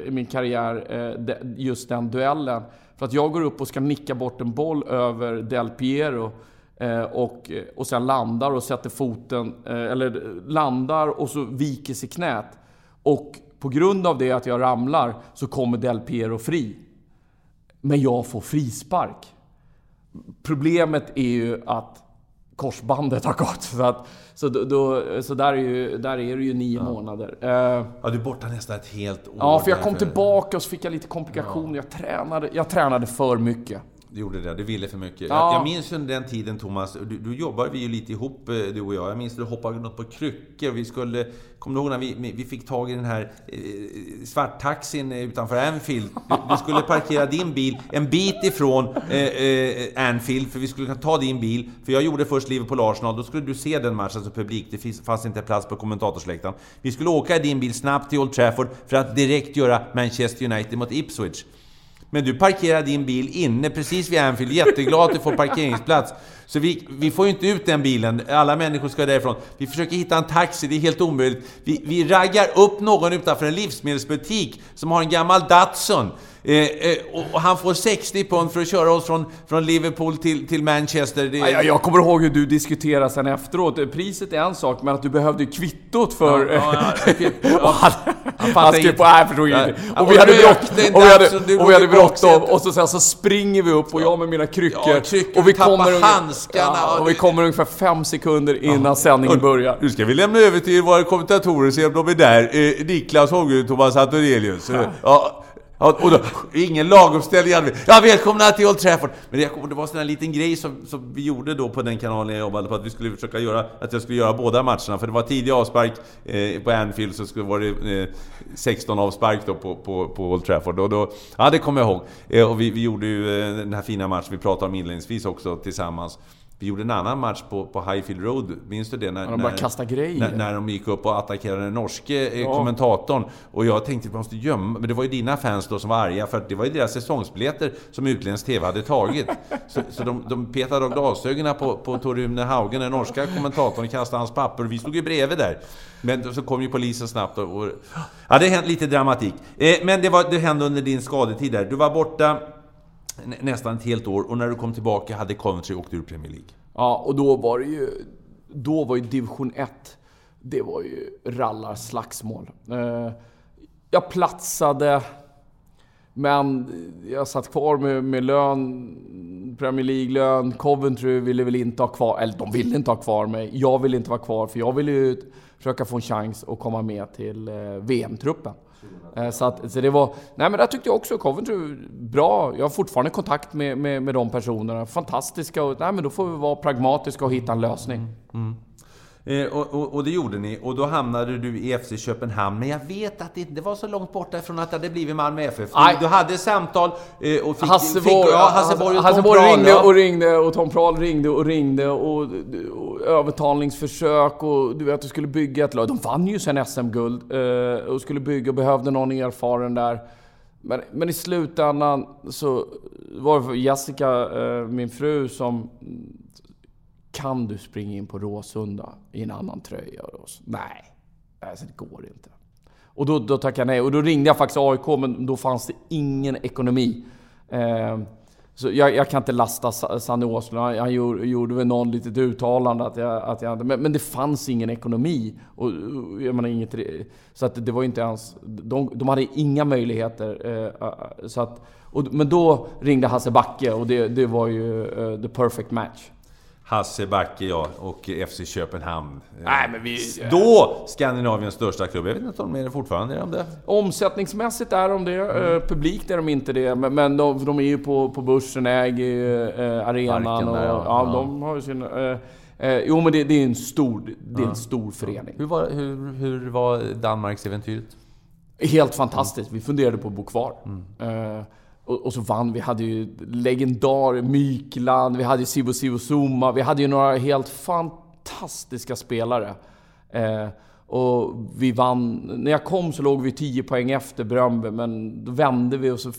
i min karriär, just den duellen. För att jag går upp och ska nicka bort en boll över Del Piero. Eh, och, och sen landar och sätter foten, eh, eller landar och så viker sig knät. Och på grund av det att jag ramlar så kommer Del Piero fri. Men jag får frispark. Problemet är ju att korsbandet har gått. Så, att, så, då, så där, är ju, där är det ju nio månader. Eh, Ja, du är borta nästan ett helt år. ja, för jag kom därför. tillbaka och så fick jag lite komplikationer. Jag, tränade, jag tränade för mycket. Du gjorde det, du ville för mycket. Ja. Jag, jag minns under den tiden Thomas, du, du jobbade vi ju lite ihop eh, du och jag. Jag minns att du hoppade något på kryckor. Vi skulle, kommer du ihåg när vi, vi fick tag i den här eh, svarttaxin utanför Anfield? Du, du skulle parkera din bil en bit ifrån eh, eh, Anfield, för vi skulle kunna ta din bil. För jag gjorde först Liverpool-Arsenal, då skulle du se den matchen som publik. Det fanns inte plats på kommentatorsläktaren. Vi skulle åka i din bil snabbt till Old Trafford för att direkt göra Manchester United mot Ipswich. Men du parkerar din bil inne precis vid Anfield, jätteglad att du får parkeringsplats. Så vi, vi får ju inte ut den bilen, alla människor ska därifrån. Vi försöker hitta en taxi, det är helt omöjligt. Vi, vi raggar upp någon utanför en livsmedelsbutik som har en gammal Datsun. Eh, eh, och, han får 60 pund för att köra oss från, från Liverpool till, till Manchester. Det, Ja, jag, jag kommer ihåg hur du diskuterade sen efteråt. Priset är en sak, men att du behövde kvittot för... Ja, ja, ja, kvitto. och han, Han han skrev på... Nej, förstod. Ja, Och vi hade och vi och vi bråttom. Och så, sen så springer vi upp och jag med mina kryckor. Ja, kryckor, och vi kommer, handskarna, Ja, och och vi kommer ungefär fem sekunder innan sändningen börjar. Nu ska vi lämna över till våra kommentatorer och se om de är där. Eh, Niklas och Thomas Antonelius. Eh, Ja. Ja, och då, ingen laguppställning hade vi. Ja, välkomna till Old Trafford! Men jag det var en sån liten grej som, som vi gjorde då på den kanalen jag jobbade på, att vi skulle försöka göra, att jag skulle göra båda matcherna. För det var tidig avspark eh, på Anfield, så skulle, var det eh, 16 avspark då på, på, på Old Trafford. Och då, ja, det kommer jag ihåg. Eh, och vi, vi gjorde ju eh, den här fina matchen vi pratade om inledningsvis också tillsammans. Vi gjorde en annan match på, på Highfield Road, minns du det? När, de när-. När, när de gick upp och attackerade den norske eh, kommentatorn. Och jag tänkte att vi måste gömma... Men det var ju dina fans då som var arga, för att det var ju deras säsongsbiljetter som utländsk TV hade tagit. Så, så de, de petade av glasögonen på, på Tor Rune Haugen, den norska kommentatorn, och kastade hans papper. Vi stod ju bredvid där. Men så kom ju polisen snabbt och... och ja, det hände lite dramatik. Eh, men det, var, det hände under din skadetid där. Du var borta nästan ett helt år och när du kom tillbaka hade Coventry åkt ur Premier League. Ja, och då var det ju... Då var ju division 1, det var ju rallarslagsmål. Eh, jag platsade, men jag satt kvar med, med lön, Premier League-lön. Coventry ville väl inte ha kvar, eller de ville inte ha kvar mig. Jag ville inte vara kvar, för jag ville ju försöka få en chans att komma med till eh, VM-truppen. Eh, så, att, så det var... Nej men där tyckte jag också Coventry bra. Jag har fortfarande kontakt med, med, med de personerna. Fantastiska och... Nej men då får vi vara pragmatiska och hitta en lösning. Eh, och, och, och det gjorde ni, och då hamnade du i FC Köpenhamn. Men jag vet att det inte var så långt borta ifrån att det hade blivit Malmö FF. Nej. Du hade samtal eh, och fick... Hasse fick, ja, Hasse Borg och Hasse Tom Prahl, ringde och ringde och Tom Prahl ringde och ringde och, och övertalningsförsök och du vet, du skulle bygga ett lag. De vann ju sen SM-guld eh, och skulle bygga och behövde någon erfaren där. Men, men i slutändan så var det Jessica, eh, min fru, som kan du springa in på Råsunda i en annan tröja? Och så, nej, alltså, det går inte. Och då, då tackade jag nej. Och då ringde jag faktiskt AIK, men då fanns det ingen ekonomi. Eh, så jag, jag, kan inte lasta Sanne Åslund. Han, han gjorde, gjorde väl någon litet uttalande att jag... Att jag men, men det fanns ingen ekonomi. Och, jag menar, inget, så att det var inte ens... De, de hade inga möjligheter. Eh, så att, och, men då ringde Hasse Backe och det, det var ju uh, the perfect match. Hasse Backe ja, och FC Köpenhamn. Nej, men vi... Då Skandinaviens största klubb. Jag vet inte om de är det fortfarande. Är de det? Omsättningsmässigt är de det. Mm. Publikt är de inte det. Men de, de är ju på, på börsen, äger eh, arenan. Och, där, ja. ja, de har ju sin... Eh, eh, jo, men det, det, är en stor, det är en stor förening. Hur var, hur, hur var Danmarks äventyret? Helt fantastiskt. Vi funderade på att bo kvar. Mm. Eh, och, och, så vann vi. hade ju legendar Mykland, vi hade Sibo Sibo Zuma, vi hade ju några helt fantastiska spelare. Eh, och vi vann. När jag kom så låg vi 10 poäng efter Bröndby, men då vände vi och så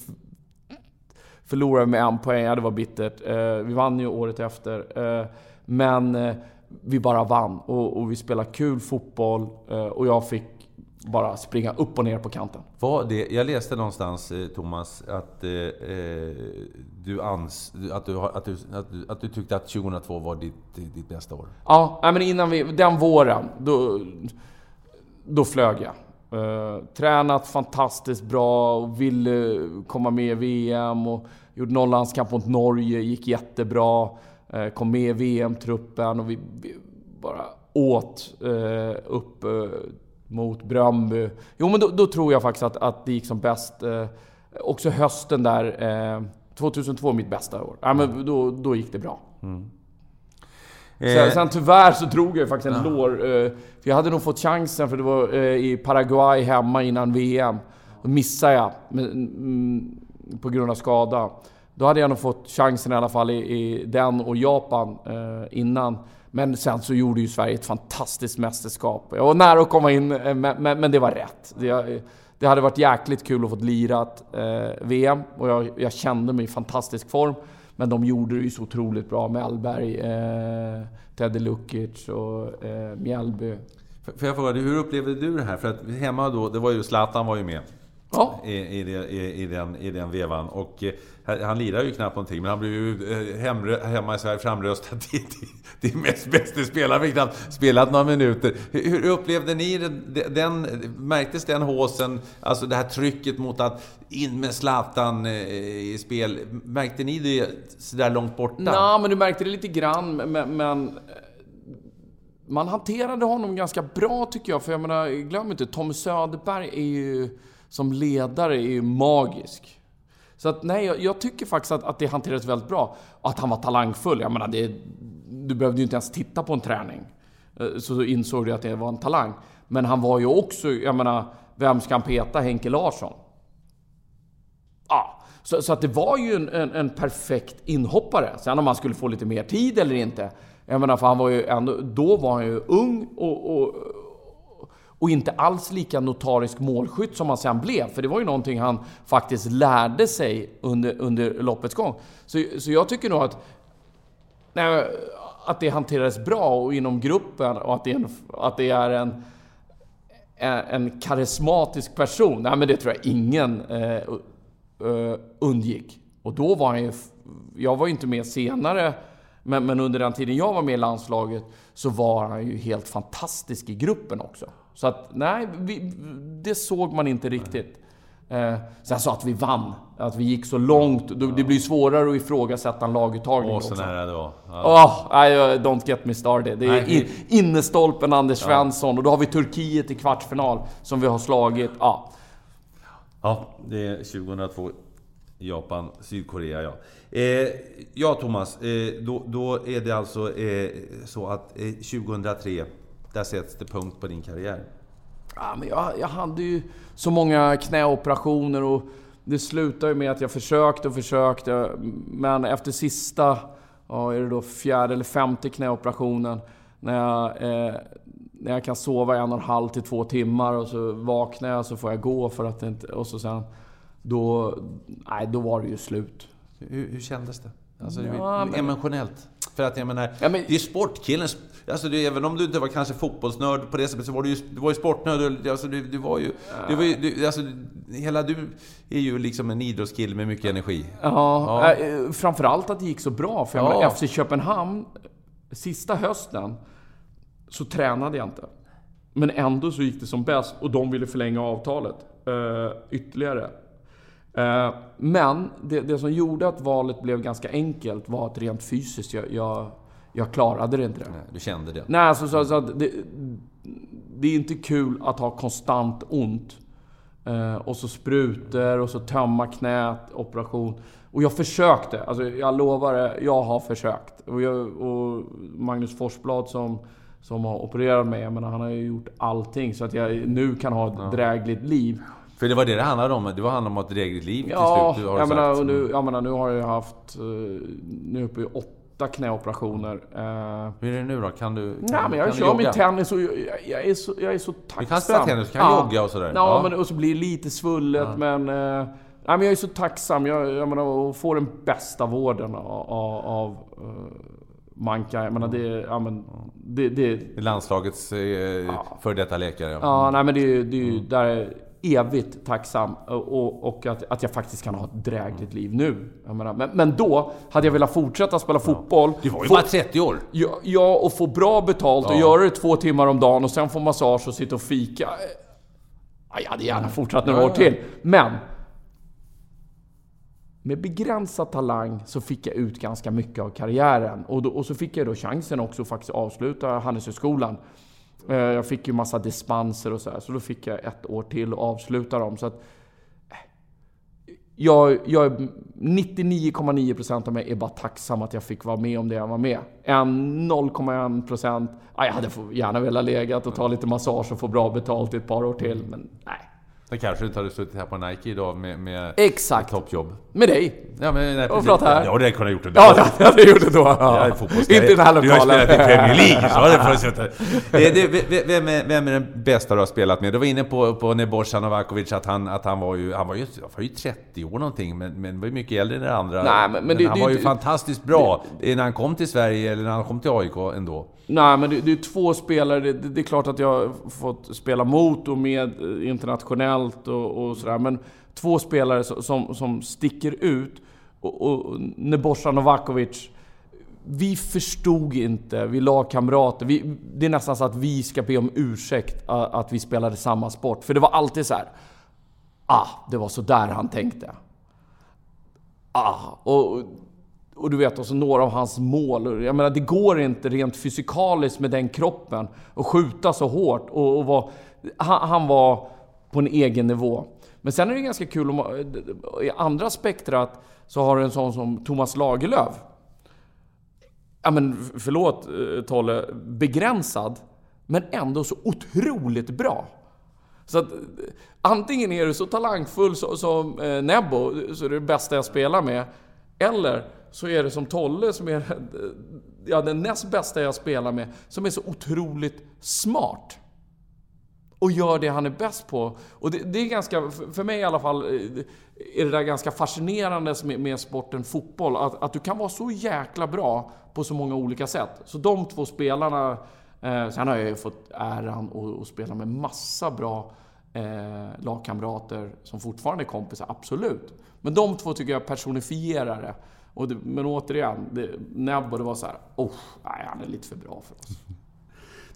förlorade vi med en poäng. Ja, det var bittert. Eh, vi vann ju året efter. Eh, men eh, vi bara vann och, och vi spelade kul fotboll eh, och jag fick bara springa upp och ner på kanten. Var det, jag läste någonstans, eh, Thomas, att, eh, eh du, ans, att, du, att, du, att, du, att du tyckte att 2002 var ditt, ditt bästa år. Ja, men innan vi, den våren, då, då flög jag. Uh, tränat fantastiskt bra och ville komma med i VM och gjorde landskamp mot Norge, gick jättebra. Uh, kom med i VM-truppen och vi, vi bara åt uh, upp mot Bröndby. Jo, men då, då, tror jag faktiskt att, att det gick som bäst. Eh, också hösten där, eh, 2002 mitt bästa år. Ja, men då, då gick det bra. Mm. Sen, eh. sen tyvärr så drog jag faktiskt en ja. lår. Eh, för jag hade nog fått chansen, för det var eh, i Paraguay hemma innan VM. Då missade jag med, mm, på grund av skada. Då hade jag nog fått chansen i alla fall i, i den och Japan eh, innan. Men sen så gjorde ju Sverige ett fantastiskt mästerskap. Jag var nära att komma in, eh, men, men, men det var rätt. Det, eh, det, hade varit jäkligt kul att få lirat eh, VM och jag, jag, kände mig i fantastisk form. Men de gjorde det ju så otroligt bra. Mellberg, eh, Teddy Lukic och eh, Mjällby. Får jag fråga dig, hur upplevde du det här? För att hemma då, det var ju Zlatan var ju med. Ja. I, i, i, i, den, I den vevan. Och eh, han lirar ju knappt någonting, men han blev ju eh, hemrö, hemma i Sverige framröstad till, till, till mest bästa spelare. Fick knappt spelat några minuter. Hur, hur upplevde ni den, den, Märktes den håsen, alltså det här trycket mot att in med Zlatan eh, i spel. Märkte ni det sådär långt borta? Nej, men du märkte det lite grann, men, men man hanterade honom ganska bra tycker jag. För jag menar, glöm inte, Tom Söderberg är ju som ledare är ju magisk. Så att nej, jag, jag tycker faktiskt att, att det hanterades väldigt bra. Och att han var talangfull. Jag menar, det, du behövde ju inte ens titta på en träning. Eh, så insåg du att det var en talang. Men han var ju också, jag menar, vem ska han peta? Henke Larsson? Ja, så, så att det var ju en, en, en, perfekt inhoppare. Sen om han skulle få lite mer tid eller inte. Jag menar, för han var ju ändå, då var han ju ung och, och och inte alls lika notarisk målskytt som han sen blev. För det var ju någonting han faktiskt lärde sig under, under loppets gång. Så, så jag tycker nog att, nej, att det hanterades bra och inom gruppen och att det är en, att det är en, en karismatisk person. Nej, men det tror jag ingen eh, uh, undgick. Och då var han ju... Jag var ju inte med senare, men, men under den tiden jag var med i landslaget så var han ju helt fantastisk i gruppen också. Så att, nej, vi, det såg man inte riktigt. Eh, sen så att vi vann, att vi gick så långt. Det blir svårare att ifrågasätta en laguttagning Åh, så nära det var. Ja. Oh, don't get me started. Det är in, innestolpen Anders Svensson och då har vi Turkiet i kvartsfinal som vi har slagit. Ja, ja det är 2002. Japan, Sydkorea ja. Eh, ja Thomas, eh, då, då, är det alltså eh, så att 2003 där sätts det punkt på din karriär? Ja, men jag, jag hade ju så många knäoperationer och det slutade med att jag försökte och försökte. Men efter sista, ja, är det då fjärde eller femte knäoperationen, när jag, eh, när jag kan sova en och en halv till två timmar och så vaknar jag så får jag gå för att inte... Och så sen... Då, nej, då var det ju slut. Hur, hur kändes det? Alltså, Ja, men- emotionellt. För att jag menar, Ja, men- det är sportkillens... Alltså det, även om du inte var kanske fotbollsnörd på det sättet, så var du ju, du var ju sportnörd. Alltså du, du var ju... Du var ju du, alltså, hela du är ju liksom en idrottskille med mycket energi. Ja, Ja. eh, framförallt att det gick så bra. För jag Ja. FC Köpenhamn, sista hösten, så tränade jag inte. Men ändå så gick det som bäst och de ville förlänga avtalet eh, ytterligare. Eh, men det, det som gjorde att valet blev ganska enkelt var att rent fysiskt, jag, jag, jag klarade det inte. Det. Du kände det. Nej, alltså, så, så att det, det är inte kul att ha konstant ont. Eh, och så sprutor och så tömma knät, operation. Och jag försökte. Alltså, jag lovar det, jag har försökt. Och, jag, och Magnus Forsblad som, som har opererat mig, jag menar, han har ju gjort allting så att jag nu kan ha ett drägligt liv. För det var det det handlade om. Det var handlade om ett drägligt liv till Ja, slut, har jag menar, nu, jag menar, nu har jag haft... eh, Nu är jag uppe i åtta knäoperationer. Eh, Hur är det nu då? Kan du... Kan, Nej, men jag kan kör min tennis och jag, jag, är så, jag är så tacksam. Du kan spela tennis, du kan jogga och sådär. Ja, Ja. Men, och så blir det lite svullet, men... Eh, nej, men jag är så tacksam. Jag, jag menar, och får den bästa vården av, av, av eh, Manka. Jag menar, det... Ja, men, det, det Landslagets eh, före detta läkare. Ja. Ja, nej men det är det är ju där är evigt tacksam. Och, och att, att jag faktiskt kan ha ett drägligt liv nu. Menar, men, men då hade jag velat fortsätta spela fotboll. Du var ju få, bara 30 år. ja, ja, och få bra betalt och Ja. göra det två timmar om dagen och sen få massage och sitta och fika. Ja, jag hade gärna fortsatt några år till. Men med begränsad talang så fick jag ut ganska mycket av karriären. Och, då, och så fick jag då chansen också att faktiskt avsluta Handelshögskolan. Eh, jag fick ju massa dispenser och så här, så då fick jag ett år till att avsluta dem. Så att, eh, jag, jag, är- 99,9% av mig är bara tacksam att jag fick vara med om det jag var med. En 0,1% ja, ah, jag hade gärna velat legat och ta lite massage och få bra betalt i ett par år till, men nej. Då kanske du inte hade suttit här på Nike idag med, med Exakt. toppjobb. Med dig. Ja, men, nej, precis. prata här. Ja, det hade jag gjort det. Ja, det hade jag gjort det då. Jag Ja. är fotbollskarriär. Inte i den här Du har lokalen. spelat i Premier League, så har det v- Vem är, vem är den bästa du har spelat med? Du var inne på, på Nebojsa Novakovic, att han, att han var ju... Han var ju, han var ju 30 år någonting, men, men var ju mycket äldre än den andra. Nej, men- men det- han det- var ju det- fantastiskt bra när han kom till Sverige, eller när han kom till AIK ändå. Nej, men det, det är två spelare. Det, det är klart att jag har fått spela mot och med eh, internationellt och, och sådär. Men två spelare som, som, som sticker ut. Och, och Nebojsa Novakovic. Vi förstod inte, vi lagkamrater. Vi, det är nästan så att vi ska be om ursäkt att vi spelade samma sport. För det var alltid så här. Ah, det var så där han tänkte. Ah, och, och du vet, och så några av hans mål. Jag menar, det går inte rent fysikaliskt med den kroppen att skjuta så hårt. Och, och var, han, han var på en egen nivå. Men sen är det ganska kul, om, eh, i andra spektrat så har du en sån som Thomas Lagerlöf. Ja men förlåt eh, Tolle, begränsad. Men ändå så otroligt bra. Så att eh, antingen är du så talangfull som, som eh, Nebo, så är det det bästa jag spelar med. Eller så är det som Tolle som är ja, den näst bästa jag spelar med, som är så otroligt smart. Och gör det han är bäst på. Och det, det är ganska, för mig i alla fall, eh, är det där ganska fascinerande med, med sporten fotboll. Att, att du kan vara så jäkla bra på så många olika sätt. Så de två spelarna, eh, sen har jag ju fått äran att, att spela med massa bra eh, lagkamrater som fortfarande är kompisar, absolut. Men de två tycker jag personifierar det. Och det men återigen, det, Nebbo det var så här, oh, nej, han är lite för bra för oss.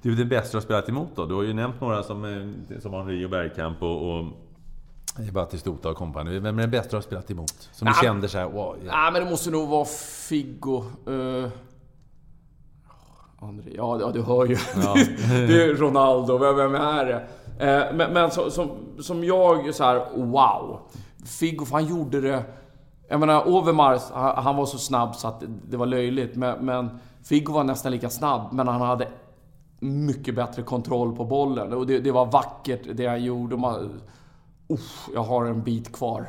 Du, den bästa du har spelat emot då? Du har ju nämnt några som, eh, som Henri och Bergkamp och, och Battistuta och kompani. Vem är den bästa du har spelat emot? Som du Nej. kände såhär, wow, ja. Nej, men det måste nog vara Figo. Uh, André, ja, ja, du hör ju. det är Ronaldo, vem, vem är det? Eh, men men så, som, som jag så här, wow. Figo, för han gjorde det... Jag menar, Overmars, han, var så snabb så att det, var löjligt. Men, men Figo var nästan lika snabb, men han hade mycket bättre kontroll på bollen. Och det, det var vackert det han gjorde. Man, uff, jag har en bit kvar.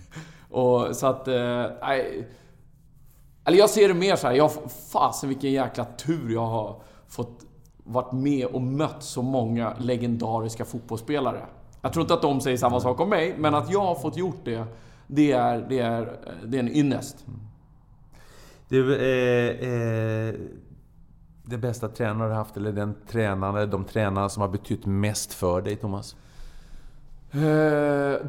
och så att... eh, Nej, eller jag ser det mer så här. Jag, fasen vilken jäkla tur jag har fått varit med och mött så många legendariska fotbollsspelare. Jag tror inte att de säger samma sak om mig, men att jag har fått gjort det, det är, det är, det är en ynnest. Du, eh, eh, den bästa tränaren du har haft, eller den tränare, de tränare som har betytt mest för dig, Thomas? Eh,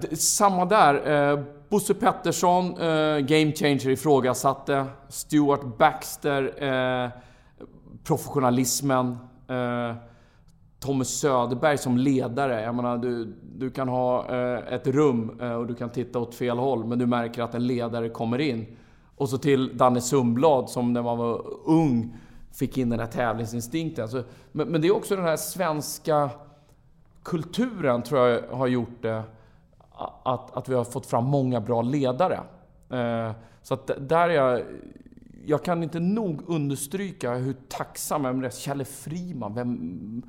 det, samma där. Eh, Bosse Pettersson, eh, game changer, ifrågasatte. Stuart Baxter, eh, professionalismen. Tommy Söderberg som ledare. Jag menar, du, du kan ha eh, ett rum eh, och du kan titta åt fel håll, men du märker att en ledare kommer in. Och så till Danne Sundblad som när man var ung fick in den här tävlingsinstinkten. Alltså, men, men det är också den här svenska kulturen tror jag har gjort det. Att, att vi har fått fram många bra ledare. Eh, så att där är jag... Jag kan inte nog understryka hur tacksam jag är. Kjelle Friman, vem,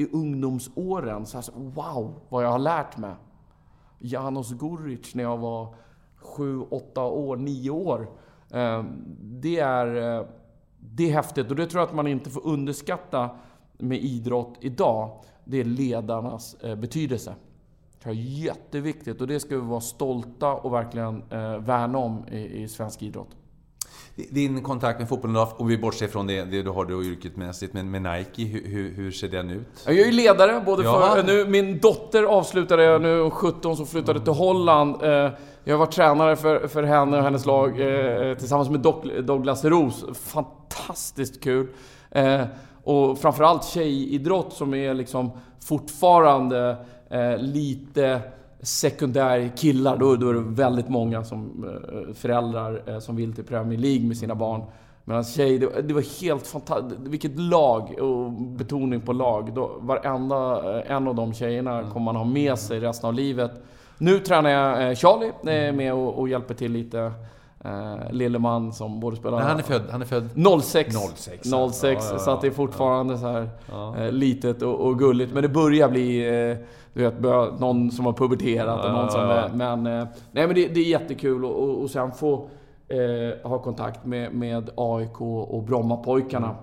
i ungdomsåren. Så alltså, wow, vad jag har lärt mig. Janos Guric när jag var sju, åtta år, nio år. Ehm, det är, eh, det är häftigt och det tror jag att man inte får underskatta med idrott idag. Det är ledarnas eh, betydelse. Det är jätteviktigt och det ska vi vara stolta och verkligen eh, värna om i svensk idrott. Din kontakt med fotbollen då, om vi bortser från det, det du har då yrkesmässigt, men med Nike, hur, hur, ser den ut? Jag är ju ledare, både ja. för... Nu, min dotter avslutade, nu är 17, som flyttade till Holland. Eh, jag var tränare för, för henne och hennes lag eh, tillsammans med Douglas Ros. Fantastiskt kul! Eh, och framförallt tjejidrott som är liksom fortfarande lite sekundär killar, då, då är det väldigt många som, eh, föräldrar eh, som vill till Premier League med sina barn. Medan tjej, det, det, var helt fantastiskt. Vilket lag och betoning på lag. Då, varenda eh, en av de tjejerna mm. kommer man ha med sig resten av livet. Nu tränar jag Charlie, är med och, och hjälper till lite. Uh, Lilleman som både spelar... Men han är född? Han är född 06. 06, 06 ja, ja, så att det är fortfarande så här uh, litet och, och, gulligt. Men det börjar bli... Uh, du vet, någon som har puberterat och någon som... Men, nej men det, det är jättekul och, och, och sen få ha kontakt med, med AIK och Brommapojkarna. Eh,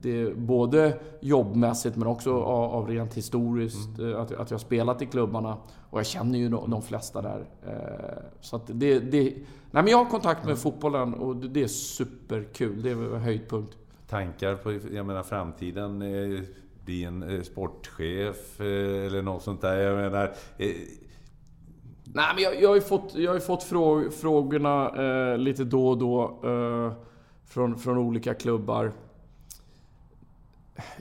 det, både jobbmässigt men också av, av rent historiskt, mm. att, att jag spelat i klubbarna. Och jag känner ju de, de flesta där. Eh, så att det, det... Nej men jag har kontakt med mm. fotbollen och det, det är superkul. Det är höjdpunkt. Tankar på, jag menar framtiden? Eh, bli en sportchef eller något sånt där? Jag menar... Nej men jag, jag har ju fått, jag har fått fråg, frågorna eh, lite då och då. Eh, från, från olika klubbar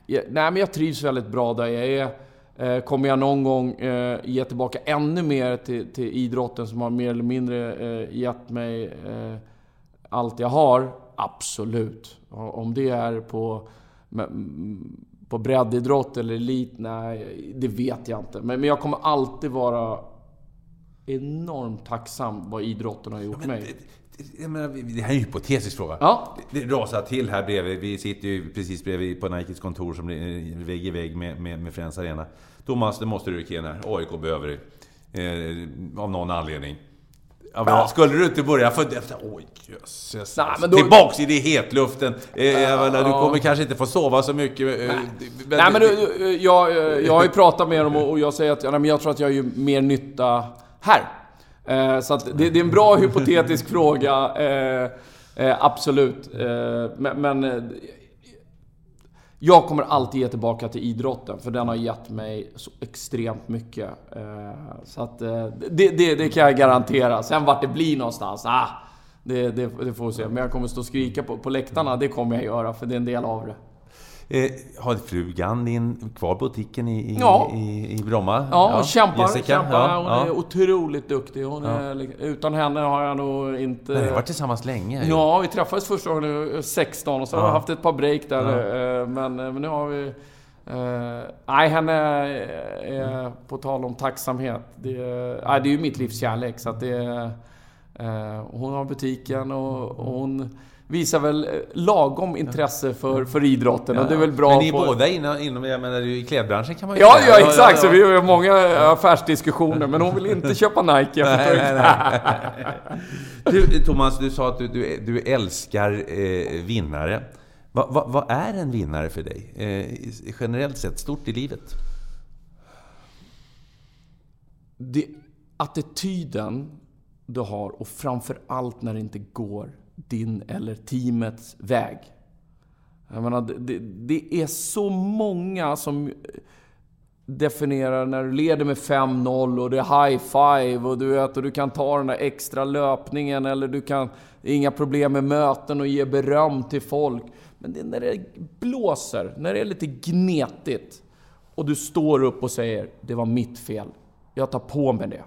nej, men jag trivs väldigt bra där jag är. Eh, kommer jag någon gång eh, ge tillbaka ännu mer till, till idrotten som har mer eller mindre eh, gett mig allt jag har? Absolut. Om det är på, på breddidrott eller elit? Nej, det vet jag inte. Men, men jag kommer alltid vara enormt tacksam vad idrotten har gjort ja, mig jag menar, det här är en hypotetisk fråga. Ja. Det, det rasar till här bredvid. Vi sitter ju precis bredvid på Nikes kontor som är vägg i vägg med, med, med Friends Arena. Thomas, det måste du rycka in här. AIK behöver dig. Eh, av någon anledning. Ja, ja. Skulle du inte börja fundera oj jösses. Då... Tillbaks i det hetluften. Eh, ja, du kommer kanske inte få sova så mycket. Eh, men, Nej, men du, jag, jag har ju pratat med dem och jag säger att ja, men jag tror att jag gör mer nytta här. Eh, så att det, det, är en bra hypotetisk fråga. Eh, eh, absolut. Eh, men, men eh, jag kommer alltid ge tillbaka till idrotten, för den har gett mig så extremt mycket. Så att det, det, det kan jag garantera. Sen vart det blir någonstans, ah, det, det, det får vi se. Men jag kommer stå och skrika på, på läktarna, det kommer jag göra, för det är en del av det. Eh, har frugan din kvar butiken i, i, ja. i, i Bromma? Ja, hon kämpar. Jessica. kämpar. Ja, hon ja. är otroligt duktig. Hon är, utan henne har jag nog inte... Men ni har varit tillsammans länge? Ja, vi träffades första gången 16 och så har vi haft ett par break där. Eh, men, eh, men nu har vi... Uh, nej, henne är, på tal om tacksamhet. Det, nej, det är ju mitt livs kärlek. Så att det, uh, hon har butiken och, och hon visar väl eh, lagom intresse för, för idrotten. Och det är väl bra Men ni är på... båda inom, inom, jag menar i klädbranschen kan man ju Ja, säga. ja exakt. Så vi har många affärsdiskussioner. Men hon vill inte köpa Nike. nej, nej, nej. Du, Thomas, du sa att du, du, du älskar eh, vinnare. Vad va, va är en vinnare för dig? Eh, generellt sett, stort i livet? Det, attityden du har och framför allt när det inte går din eller teamets väg. Jag menar, det, det är så många som definierar när du leder med 5-0 och det är high five och du vet, och du kan ta den där extra löpningen eller du kan... Inga problem med möten och ge beröm till folk. Men det är när det blåser, när det är lite gnetigt och du står upp och säger det var mitt fel. Jag tar på mig det.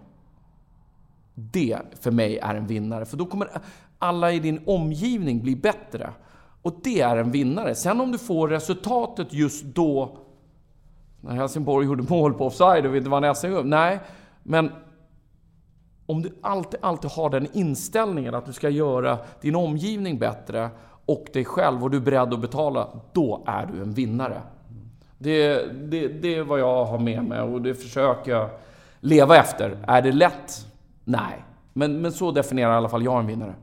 Det för mig är en vinnare, för då kommer alla i din omgivning blir bättre. Och det är en vinnare. Sen om du får resultatet just då, när Helsingborg gjorde mål på offside och vi inte vann SM-guld. Nej, men om du alltid, alltid har den inställningen att du ska göra din omgivning bättre och dig själv och du är beredd att betala, då är du en vinnare. Det, det, det är vad jag har med mig och det försöker jag leva efter. Är det lätt? Nej. Men, men så definierar i alla fall jag en vinnare.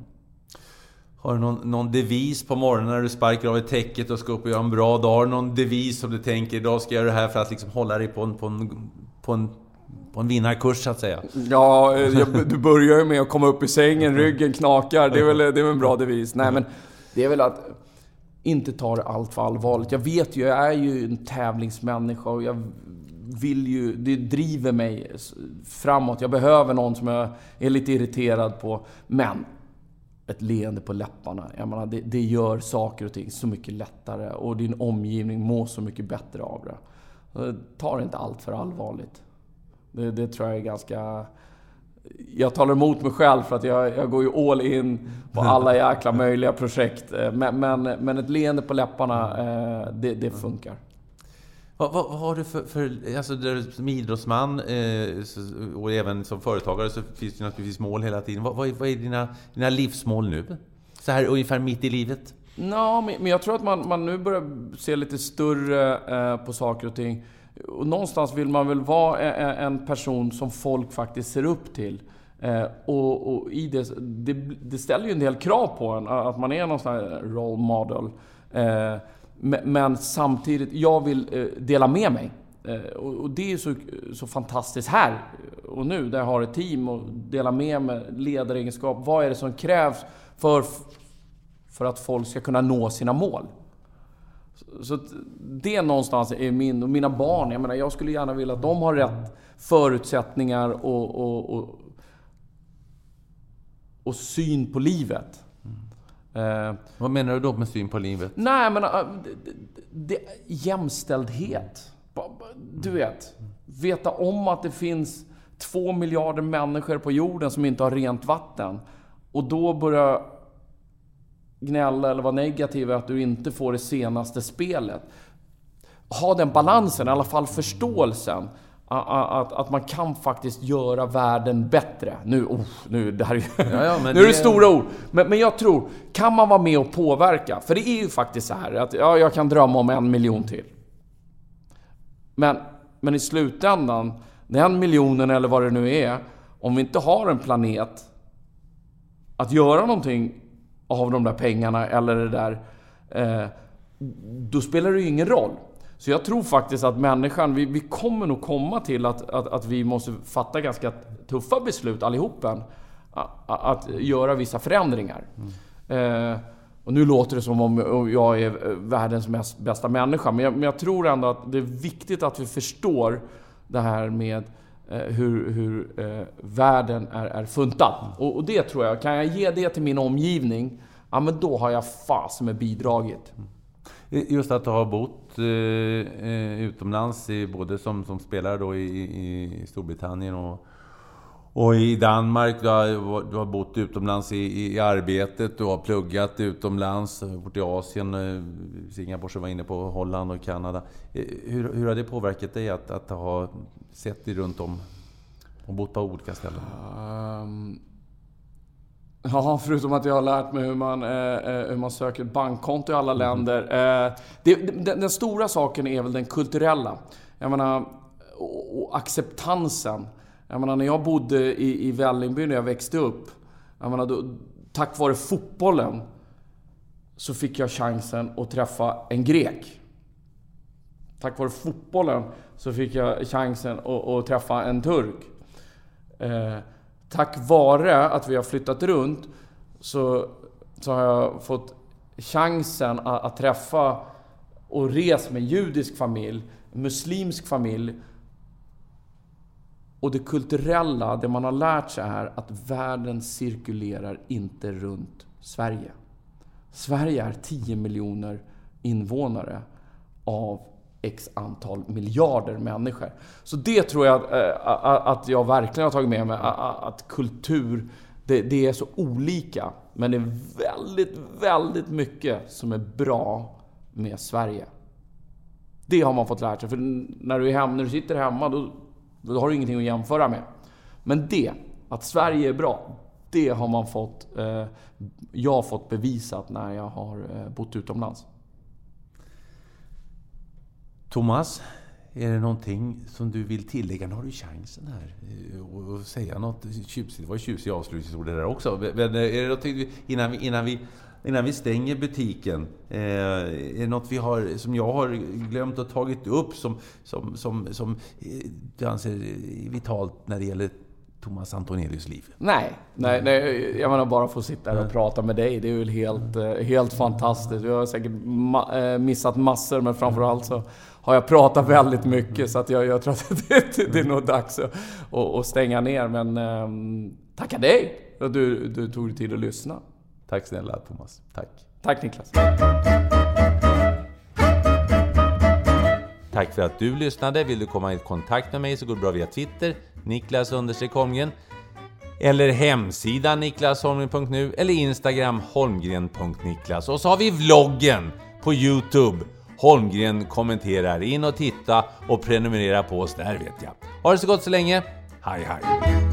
Har du någon, någon devis på morgonen när du sparkar av i täcket och ska upp och göra en bra dag? Har du någon devis som du tänker idag ska jag göra det här för att liksom hålla dig på en, på en, på en, på en vinnarkurs så att säga? Ja, eh, jag, du börjar ju med att komma upp i sängen, ryggen knakar. Det är väl, det är väl en bra devis. Nej men, det är väl att inte ta det allt för allvarligt. Jag vet ju, jag är ju en tävlingsmänniska och jag vill ju, det driver mig framåt. Jag behöver någon som jag är lite irriterad på. Men ett leende på läpparna. Jag menar, det, det, gör saker och ting så mycket lättare och din omgivning mår så mycket bättre av det. Eh, ta det inte allt för allvarligt. Det, det, tror jag är ganska... Jag talar emot mig själv för att jag, jag går ju all in på alla jäkla möjliga projekt. Eh, men, men, men ett leende på läpparna, eh, det, det funkar. Vad, vad, vad, har du för... för alltså, som idrottsman eh, och även som företagare så finns det naturligtvis mål hela tiden. Vad, vad är, vad är dina, dina livsmål nu? Så här ungefär mitt i livet? Ja, men jag tror att man, man nu börjar se lite större eh, på saker och ting. Och någonstans vill man väl vara en person som folk faktiskt ser upp till. Eh, och, och, i det, det, det, ställer ju en del krav på en, att man är någon sån här role model. Eh, men samtidigt, jag vill eh, dela med mig. Eh, och det är så, så fantastiskt här och nu, där jag har ett team och dela med mig ledaregenskap. Vad är det som krävs för, för att folk ska kunna nå sina mål? Så det någonstans är min och mina barn. Jag menar, jag skulle gärna vilja att de har rätt förutsättningar och, och, och, och syn på livet. Eh, Vad menar du då med syn på livet? Nej, men uh, det, det, jämställdhet. Du vet, veta om att det finns två miljarder människor på jorden som inte har rent vatten. Och då börja gnälla eller vara negativ att du inte får det senaste spelet. Ha den balansen, i alla fall förståelsen att, att man kan faktiskt göra världen bättre. Nu, oh, nu, det här är, ja, ja, nu det... är det stora ord. Men, men jag tror, kan man vara med och påverka? För det är ju faktiskt så här att ja, jag kan drömma om en miljon till. Men, men i slutändan, den miljonen eller vad det nu är, om vi inte har en planet att göra någonting av de där pengarna eller det där, eh, då spelar det ju ingen roll. Så jag tror faktiskt att människan, vi, vi kommer nog komma till att, att, att, vi måste fatta ganska tuffa beslut allihopen. Att, att göra vissa förändringar. Mm. Eh, och nu låter det som om jag är eh, världens mest, bästa människa. Men jag, men jag, tror ändå att det är viktigt att vi förstår det här med eh, hur, hur eh, världen är, är funtad. Och, och, det tror jag, kan jag ge det till min omgivning, ja men då har jag fasen med bidragit. Just att du har bott eh, eh, utomlands, i, både som, som spelare då i, i Storbritannien och, och i Danmark. Du har, du har bott utomlands i, i arbetet, du har pluggat utomlands, bort i Asien, eh, Singapore som var inne på, Holland och Kanada. Eh, hur, hur har det påverkat dig att, att ha sett dig runt om och bott på olika ställen? Um Ja, förutom att jag har lärt mig hur man, eh, eh, hur man söker bankkonto i alla mm. länder. Eh, det, den, den, stora saken är väl den kulturella. Jag menar, och, och acceptansen. Jag menar, när jag bodde i, i Vällingby när jag växte upp. Jag menar, då, tack vare fotbollen så fick jag chansen att träffa en grek. Tack vare fotbollen så fick jag chansen att, att träffa en turk. Eh, tack vare att vi har flyttat runt så så har jag fått chansen att, att träffa och resa med judisk familj, muslimsk familj. Och det kulturella, det man har lärt sig är att världen cirkulerar inte runt Sverige. Sverige är 10 miljoner invånare av x antal miljarder människor. Så det tror jag eh, att, att jag verkligen har tagit med mig. Att kultur, det, det, är så olika. Men det är väldigt, väldigt mycket som är bra med Sverige. Det har man fått lära sig. För när du, är hemma, när du sitter hemma, då, då har du ingenting att jämföra med. Men det, att Sverige är bra, det har man fått, eh, jag har fått bevisat när jag har eh, bott utomlands. Thomas, är det någonting som du vill tillägga? Nu har du chansen här och eh, säga något tjusigt. Det var tjusiga avslutningsord det där också. Men eh, är det någonting innan vi, innan vi, innan vi stänger butiken? Eh, är det något vi har, som jag har glömt att tagit upp som, som, som, som du anser är vitalt när det gäller Thomas Antonelius liv? Nej, nej, nej jag menar bara få sitta här och prata med dig. Det är väl helt, helt fantastiskt. Jag har säkert missat massor, men framförallt så har jag pratat väldigt mycket så att jag, jag tror att det, det är nog dags att, att, stänga ner. Men um, tacka dig du, du tog dig tid att lyssna. Tack snälla Thomas. Tack. Tack Niklas. Tack för att du lyssnade. Vill du komma i kontakt med mig så går det bra via Twitter, Niklas Holmgren eller hemsidan niklasholmgren.nu eller Instagram holmgren.niklas. Och så har vi vloggen på Youtube Holmgren kommenterar. In och titta och prenumerera på oss där vet jag. Ha det så gott så länge. Hej hej!